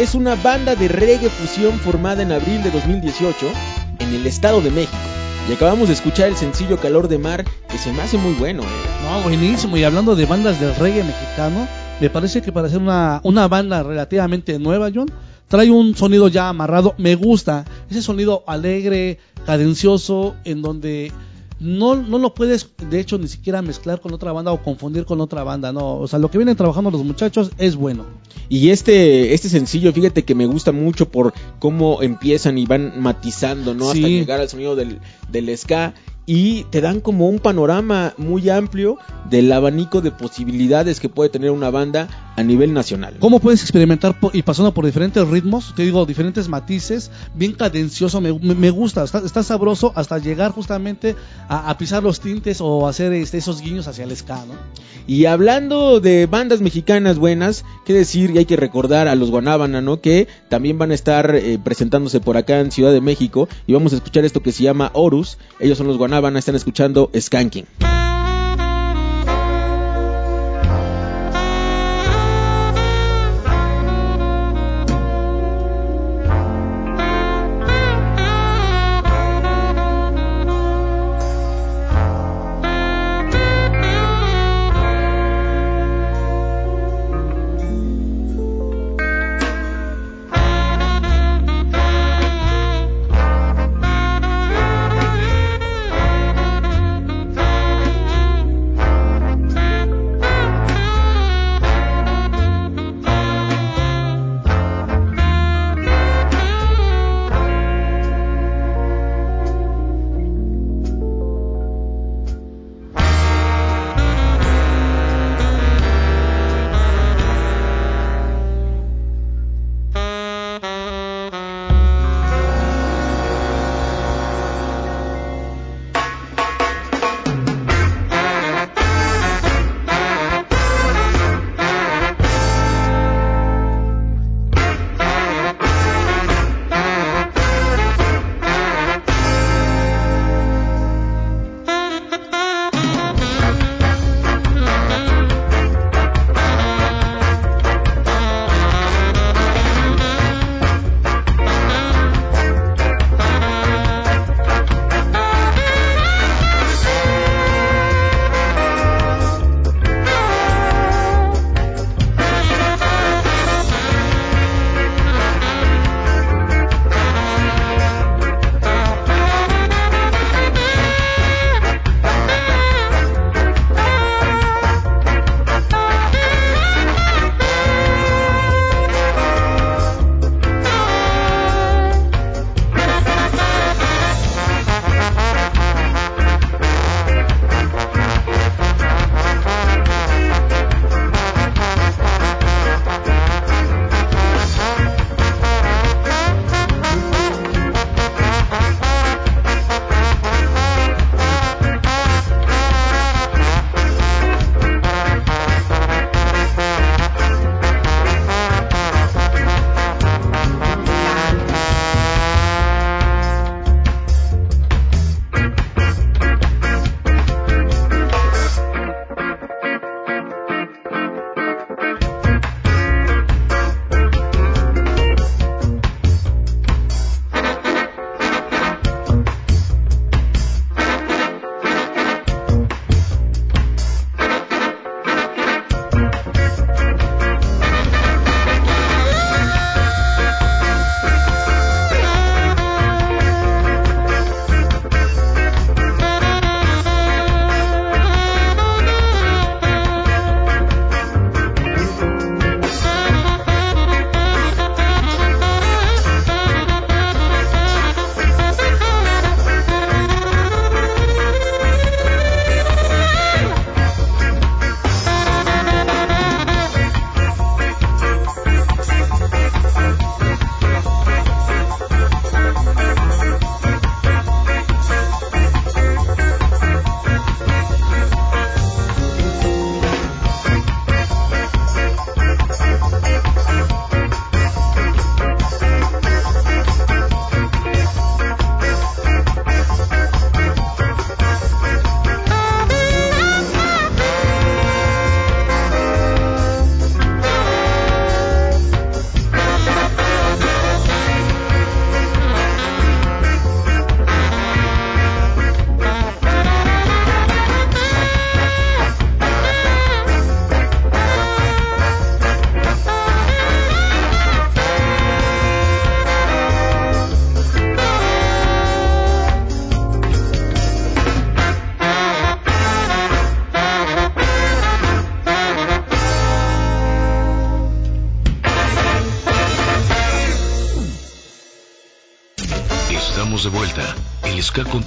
Es una banda de reggae fusión formada en abril de 2018 en el Estado de México. Y acabamos de escuchar el sencillo Calor de Mar, que se me hace muy bueno. ¿eh? No, buenísimo. Y hablando de bandas del reggae mexicano, me parece que para ser una, una banda relativamente nueva, John, trae un sonido ya amarrado. Me gusta ese sonido alegre, cadencioso, en donde no, no lo puedes, de hecho, ni siquiera mezclar con otra banda o confundir con otra banda. No, o sea, lo que vienen trabajando los muchachos es bueno. Y este, este sencillo, fíjate que me gusta mucho por cómo empiezan y van matizando, ¿no? Hasta llegar al sonido del, del ska. Y te dan como un panorama muy amplio del abanico de posibilidades que puede tener una banda a nivel nacional. ¿Cómo puedes experimentar y pasando por diferentes ritmos? Te digo, diferentes matices, bien cadencioso, me, me- me gusta, está, está sabroso hasta llegar justamente a, a pisar los tintes o hacer este, esos guiños hacia el ska, ¿no? Y hablando de bandas mexicanas buenas, qué decir, y hay que recordar a los Guanábana, ¿no? Que también van a estar eh, presentándose por acá en Ciudad de México. Y vamos a escuchar esto que se llama Horus. Ellos son los Guanábana, están escuchando Skanking.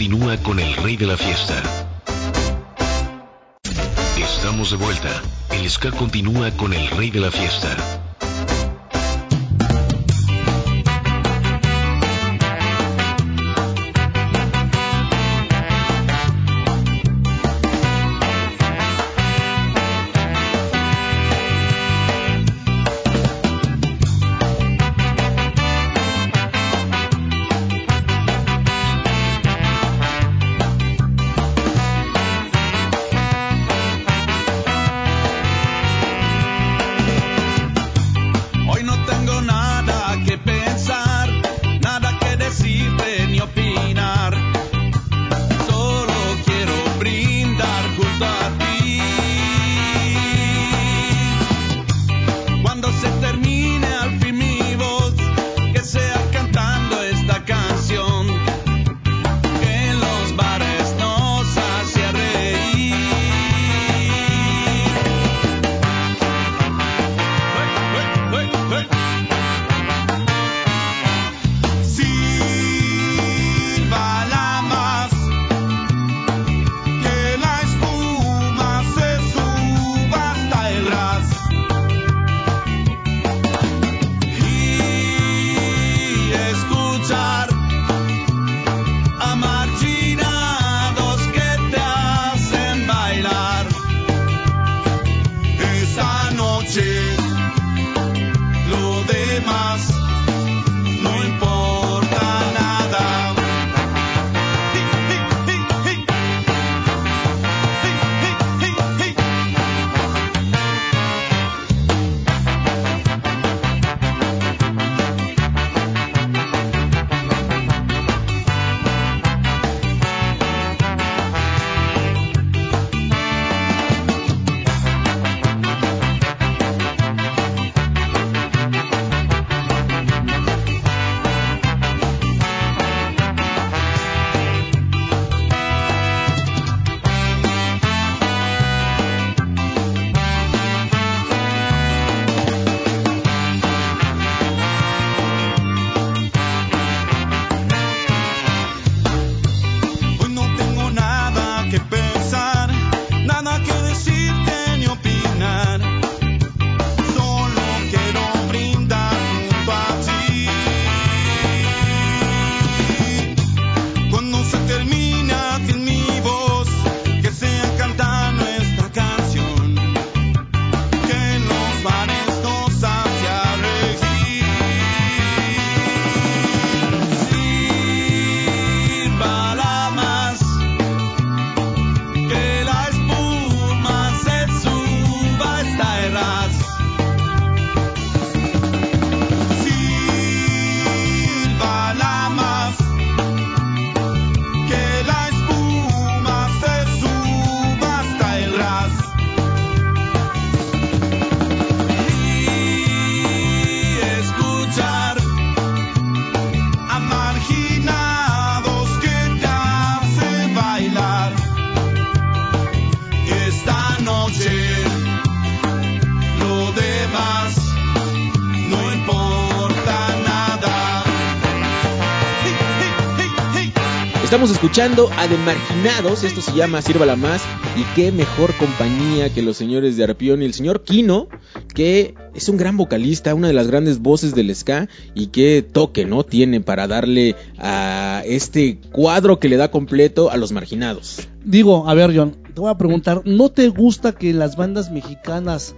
Continúa con el rey de la fiesta. Estamos de vuelta. El ska continúa con el rey de la fiesta. Escuchando a The Marginados, esto se llama Sírvala Más, y qué mejor compañía que los señores de Arpión y el señor Kino, que es un gran vocalista, una de las grandes voces del ska, y qué toque, ¿no? Tiene para darle a este cuadro que le da completo a los marginados. Digo, a ver, John, te voy a preguntar, ¿no te gusta que las bandas mexicanas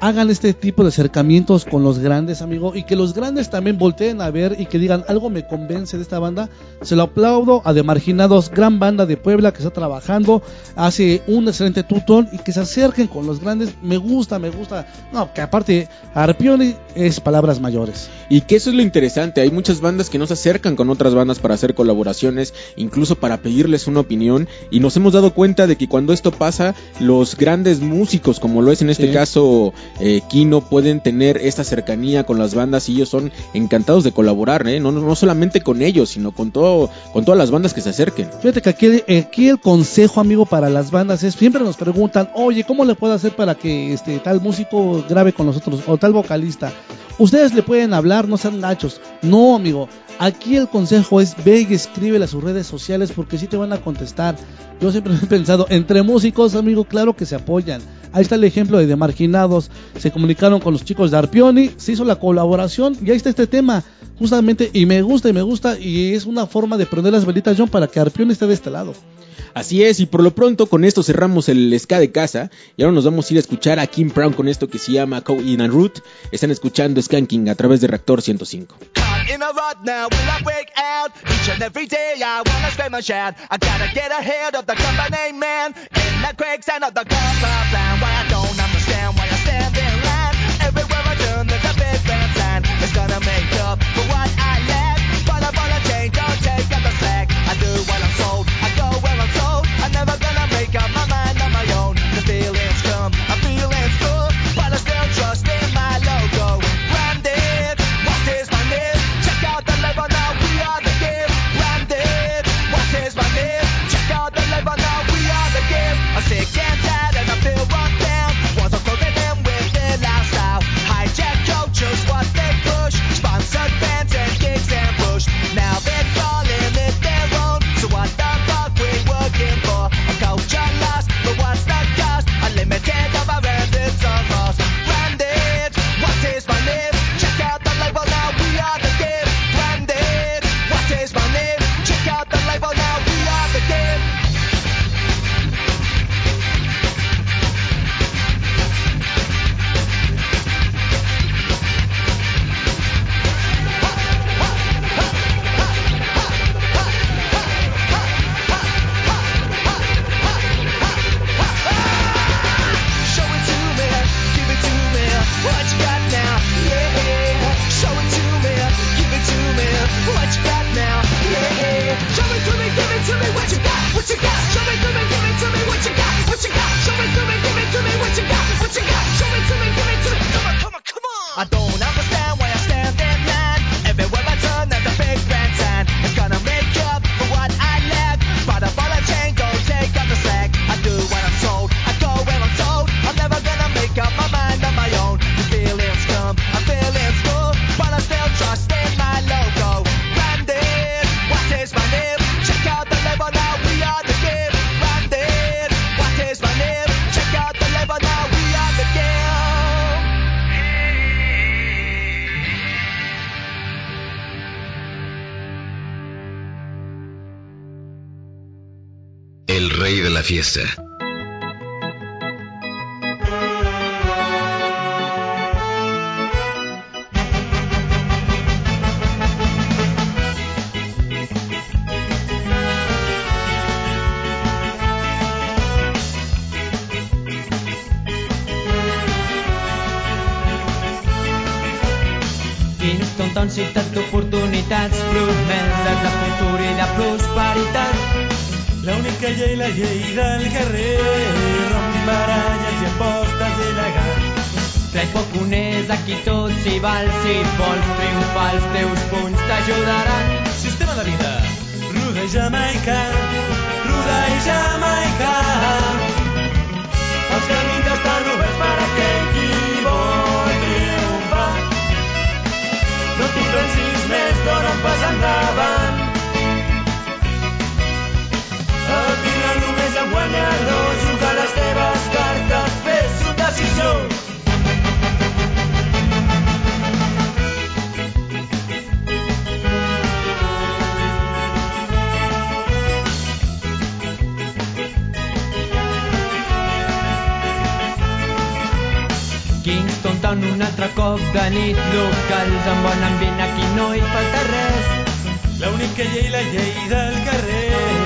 hagan este tipo de acercamientos con los grandes, amigo? Y que los grandes también volteen a ver y que digan, algo me convence de esta banda. Se lo aplaudo a De Marginados, gran banda de Puebla que está trabajando, hace un excelente tutón y que se acerquen con los grandes. Me gusta, me gusta. No, que aparte, Arpioni es palabras mayores. Y que eso es lo interesante, hay muchas bandas que no se acercan con otras bandas para hacer colaboraciones, incluso para pedirles una opinión, y nos hemos dado cuenta de que cuando esto pasa, los grandes músicos, como lo es en este Sí. caso eh, Kino, pueden tener esta cercanía con las bandas y ellos son encantados de colaborar, ¿eh? no, no, solamente con ellos, sino con, todo, con todas las bandas que se acerquen. Fíjate que aquí, el consejo, amigo, para las bandas es, siempre nos preguntan, oye, ¿cómo le puedo hacer para que este tal músico grabe con nosotros o tal vocalista? Ustedes le pueden hablar, no sean gachos. No, amigo, Aquí el consejo es ve y escríbele a sus redes sociales porque sí te van a contestar. Yo siempre he pensado, entre músicos, amigo, claro que se apoyan. Ahí está el ejemplo de, de Marginados. Se comunicaron con los chicos de Arpioni, se hizo la colaboración y ahí está este tema. Justamente, y me gusta y me gusta, y es una forma de prender las velitas, John, para que Arpioni esté de este lado. Así es, y por lo pronto con esto cerramos el ska de casa y ahora nos vamos a ir a escuchar a Kim Brown con esto que se llama Cow in and Root. Están escuchando Skanking a través de Reactor 105. Caught in a rut now, will I break out? Each and every day I wanna scream and shout. I gotta get ahead of the company man. In the quicksand of the copper plan. Why I don't understand dead fiesta. L'única llei, la llei del carrer, romp baralles i apostes il·legals. Trai poc honest, aquí tot s'hi val, si vols triomfar els teus punts t'ajudaran. Sistema de vida, ruda i jamaica, ruda i jamaica. Els camins estan oberts per aquell qui vol triomfar. No t'hi pensis més, dona un pas endavant. Guanyador, Town un altre cop de nit, locals amb bon ambient, aquí no hi falta res. L'única llei, la llei del carrer,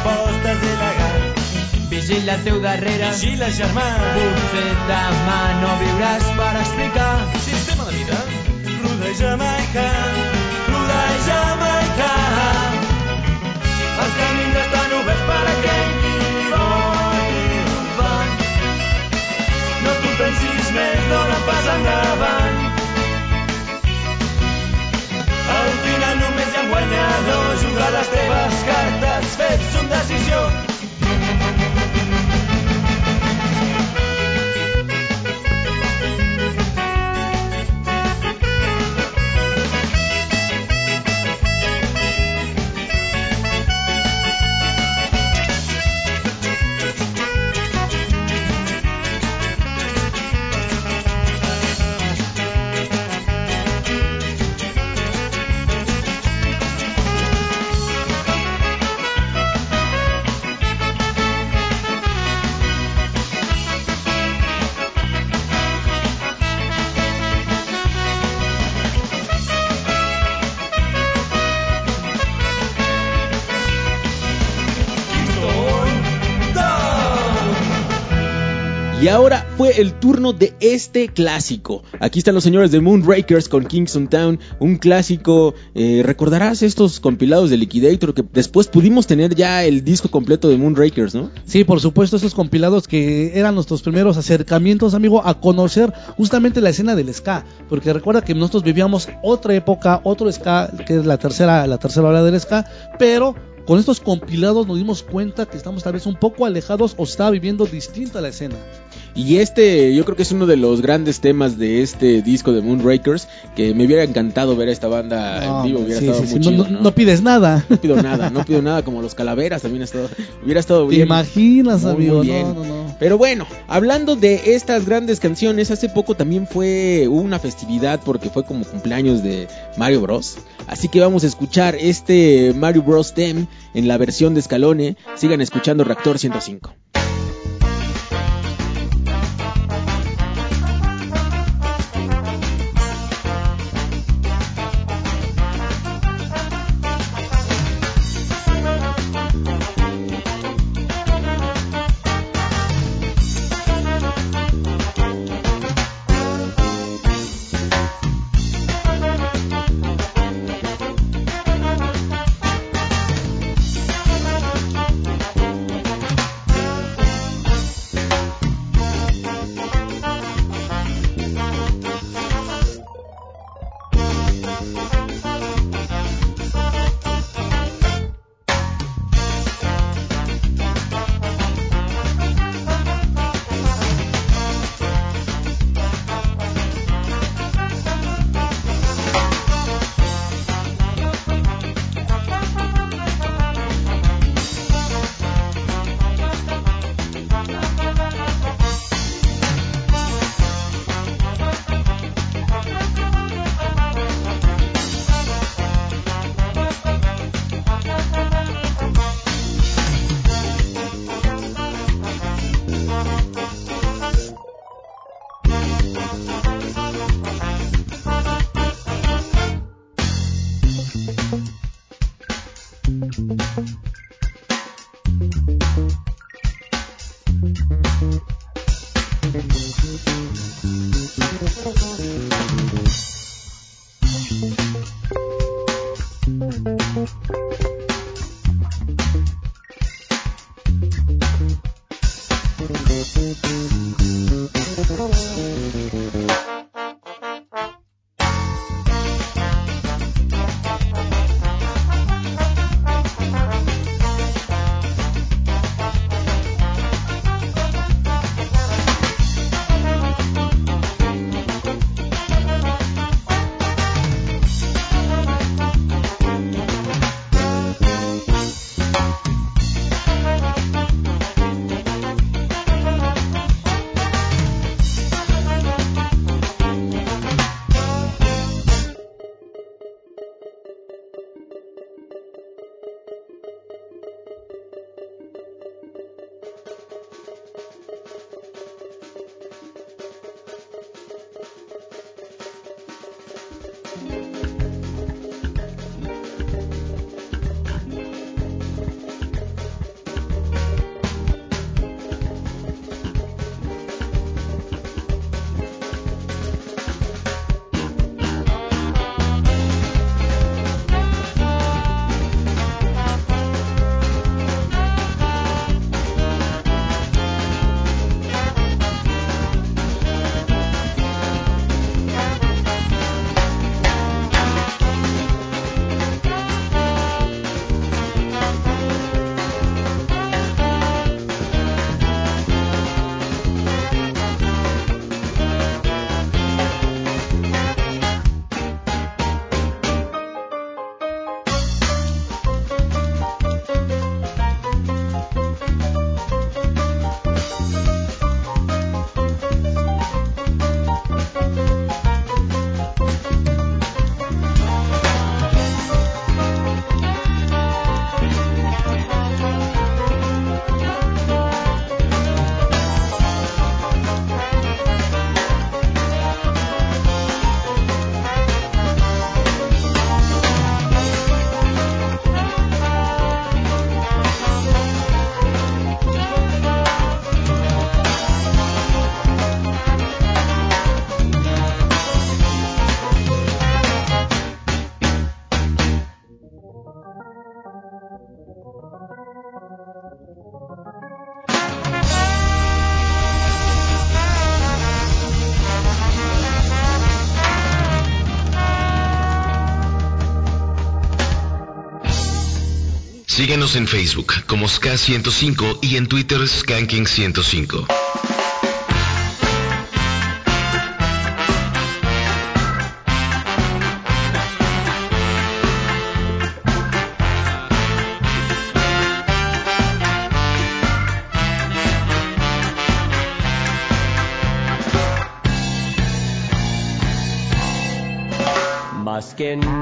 i apostes il·legals. Vigila al teu darrere, Vigila, germà. potser demà no viuràs per explicar. Sistema de vida, ruda i jamaica, ruda i jamaica. Els camins estan oberts per a aquell qui vol triomfar. No t'ho pensis més, dona un pas endavant. Guanyador, juga les teves cartes, fes una decisió. Y ahora fue el turno de este clásico. Aquí están los señores de Moonrakers con Kingston Town, un clásico. eh, Recordarás estos compilados de Liquidator que después pudimos tener ya el disco completo de Moonrakers, ¿no? Sí, por supuesto, esos compilados que eran nuestros primeros acercamientos, amigo, a conocer justamente la escena del ska, porque recuerda que nosotros vivíamos otra época, otro ska, que es la tercera, la tercera hora del ska, pero con estos compilados nos dimos cuenta que estamos tal vez un poco alejados o estaba viviendo distinta la escena. Y este, yo creo que es uno de los grandes temas de este disco de Moonrakers, que me hubiera encantado ver a esta banda No, en vivo, hubiera sí, estado sí, muy sí, no, chido, no- no pides nada. No pido nada, no pido nada, como los calaveras también ha estado, hubiera estado ¿Te bien. imaginas, Muy, amigo? muy No, bien. no, no. Pero bueno, hablando de estas grandes canciones, hace poco también fue una festividad porque fue como cumpleaños de Mario Bros. Así que vamos a escuchar este Mario Bros. Theme en la versión de Scalone. Sigan escuchando Reactor 105. Síguenos en Facebook como SK105 y en Twitter Skanking105. My skin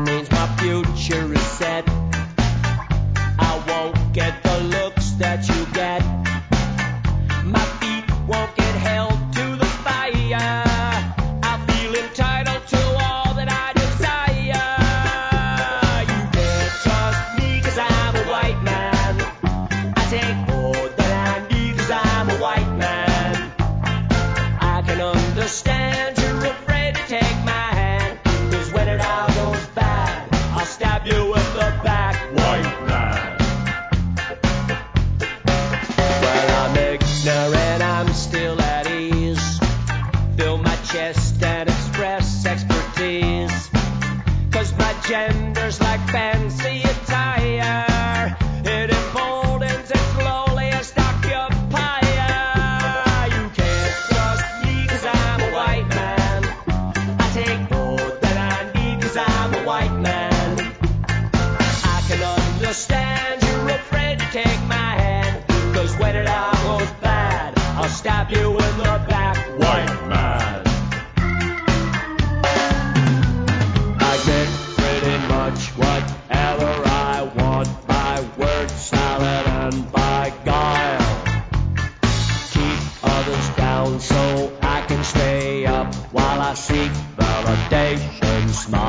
I seek validation smiles.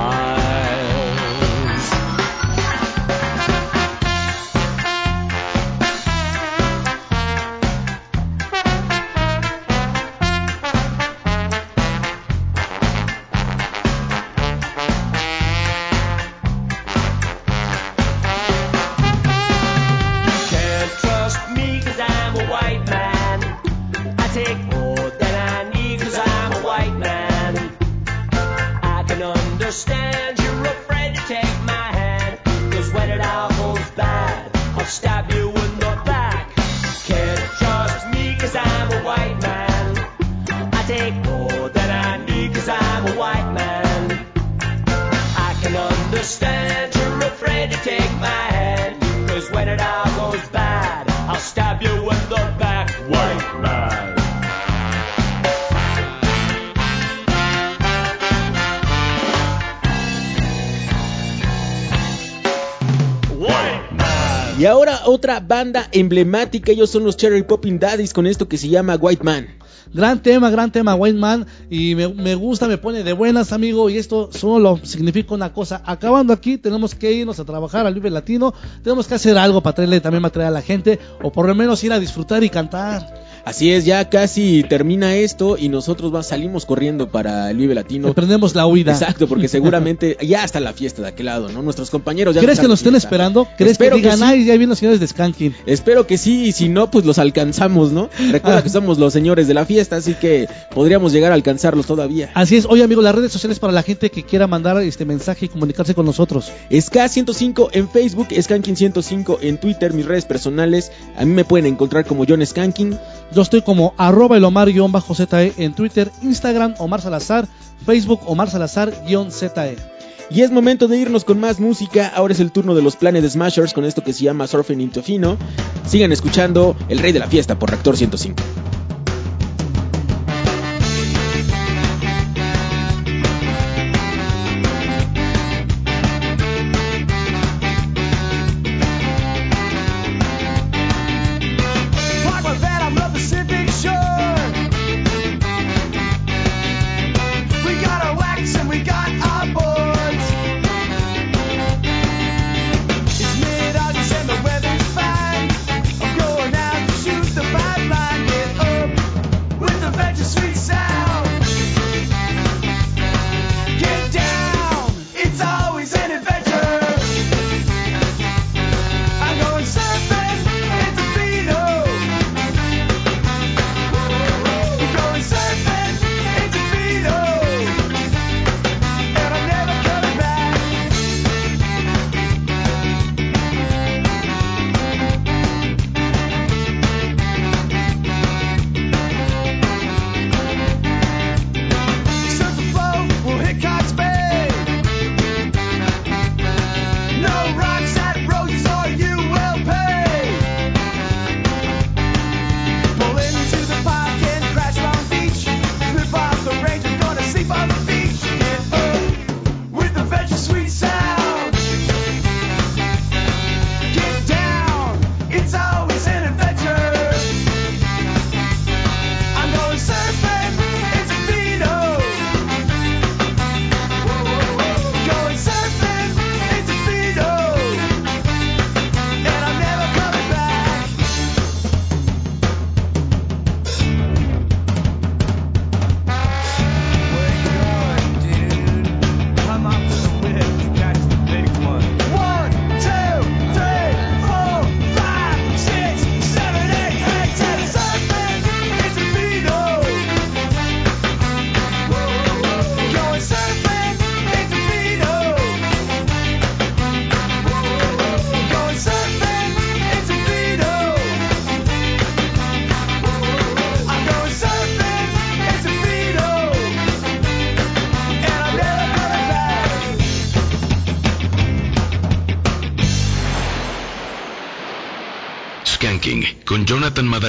Emblemática, ellos son los Cherry Popping Daddies con esto que se llama White Man. Gran tema, gran tema, White Man. Y me, me gusta, me pone de buenas, amigo. Y esto solo significa una cosa. Acabando aquí, tenemos que irnos a trabajar al Vive Latino. Tenemos que hacer algo para traerle también material a la gente. O por lo menos ir a disfrutar y cantar. Así es, ya casi termina esto y nosotros va- salimos corriendo para el Vive Latino. Emprendemos la huida. Exacto, porque seguramente ya está la fiesta de aquel lado, ¿no? Nuestros compañeros ya ¿Crees que nos estén esperando? ¿Crees Espero que digan, sí. ay, ya vienen los señores de Skanking? Espero que sí, y si no, pues los alcanzamos, ¿no? Recuerda que somos los señores de la fiesta, así que podríamos llegar a alcanzarlos todavía. Así es, oye amigo, las redes sociales para la gente que quiera mandar este mensaje y comunicarse con nosotros. SK105 en Facebook, Skanking105 en Twitter, mis redes personales. A mí me pueden encontrar como John Skanking. Yo estoy como arroba el Omar-ZE en Twitter, Instagram, Omar Salazar, Facebook, Omar Salazar-ZE. Y es momento de irnos con más música. Ahora es el turno de los Planet Smashers con esto que se llama Surfing into Fino. Sigan escuchando El Rey de la Fiesta por Reactor 105.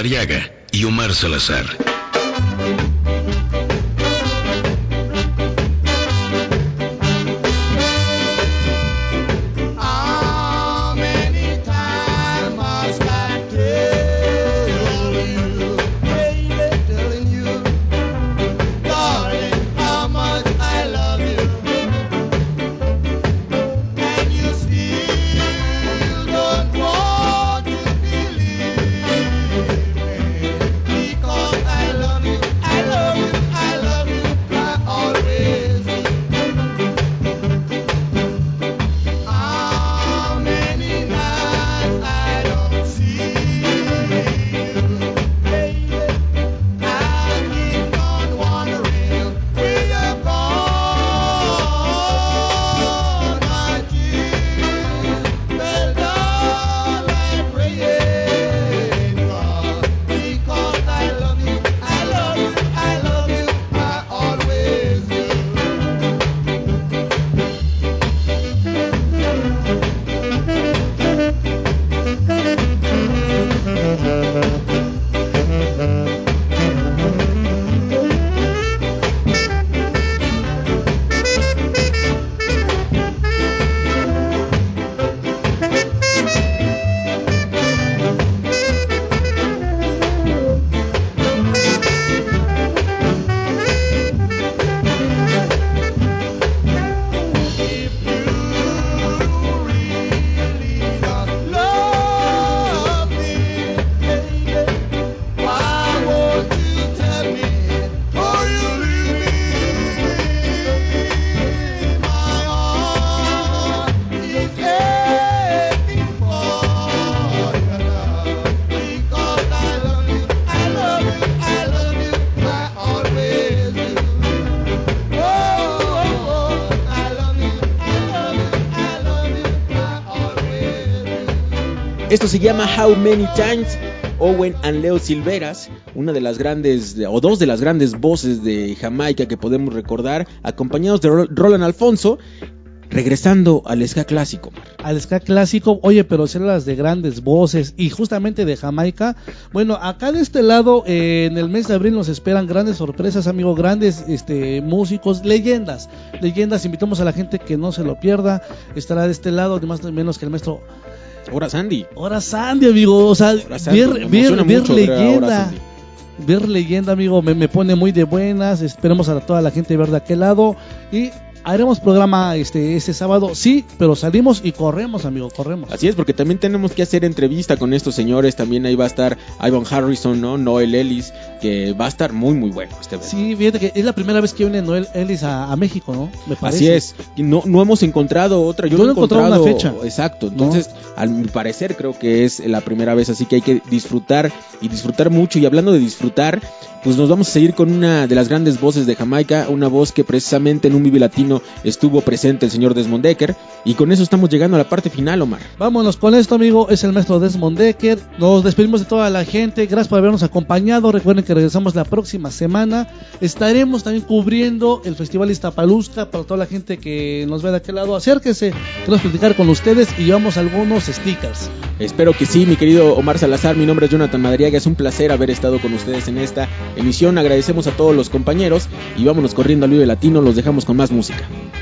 Madariaga y Omar Salazar. Esto se llama How Many Times. Owen and Leo Silveras, una de las grandes, o dos de las grandes voces de Jamaica que podemos recordar, acompañados de Ro- Roland Alfonso, regresando al ska clásico. al ska clásico, oye, pero ser las de grandes voces y justamente de Jamaica. Bueno, acá de este lado, eh, en el mes de abril nos esperan grandes sorpresas, amigo, grandes este, músicos, leyendas, leyendas. Invitamos a la gente que no se lo pierda. Estará de este lado, ni más ni menos que el maestro. Ahora Sandy. Ahora Sandy, amigo, o sea, Sandy, ver, ver, ver leyenda. Ver leyenda, amigo, me, me pone muy de buenas. Esperemos a toda la gente ver de aquel lado. Y haremos programa este, este sábado, sí, pero salimos y corremos, amigo, corremos. Así es, porque también tenemos que hacer entrevista con estos señores. También ahí va a estar Ivan Harrison, ¿no? Noel Ellis, que va a estar muy, muy bueno este evento. Sí, fíjate que es la primera vez que viene Noel Ellis a, a México, ¿no? Me parece. Así es, no, no hemos encontrado otra, yo, Yo no he encontrado encontrado una fecha. Exacto, entonces al mi parecer creo que es la primera vez, así que hay que disfrutar y disfrutar mucho. Y hablando de disfrutar, pues nos vamos a seguir con una de las grandes voces de Jamaica, una voz que precisamente en un Vive Latino estuvo presente el señor Desmond Decker. Y con eso estamos llegando a la parte final, Omar. Vámonos con esto, amigo. Es el maestro Desmond Decker. Nos despedimos de toda la gente. Gracias por habernos acompañado. Recuerden que regresamos la próxima semana. Estaremos también cubriendo el Festival Iztapaluzca para toda la gente que nos ve de aquel lado. Acérquese, queremos platicar con ustedes y llevamos algunos stickers. Espero que sí, mi querido Omar Salazar. Mi nombre es Jonathan Madriaga. Es un placer haber estado con ustedes en esta emisión. Agradecemos a todos los compañeros y vámonos corriendo al Vive Latino. Los dejamos con más música. I'm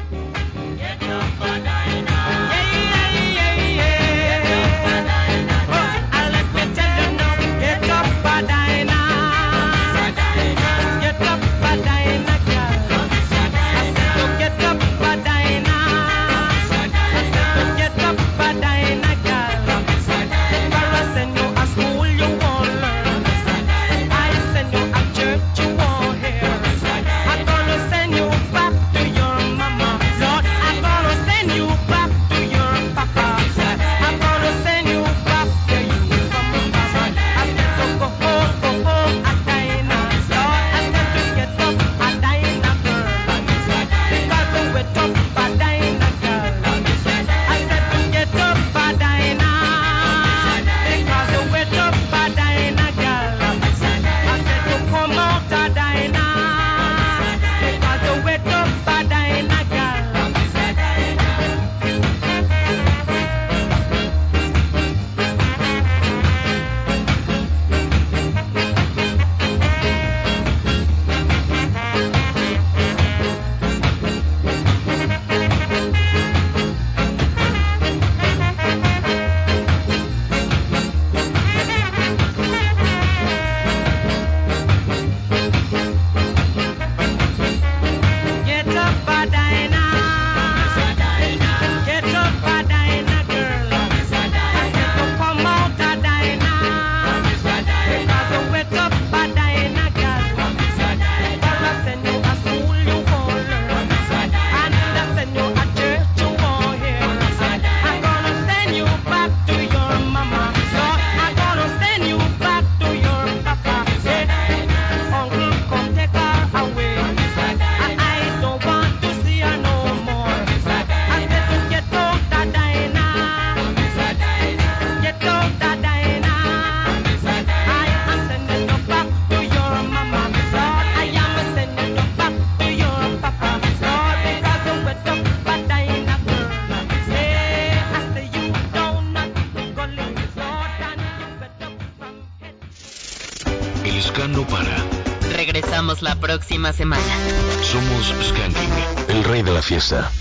Somos Skanking, el rey de la fiesta.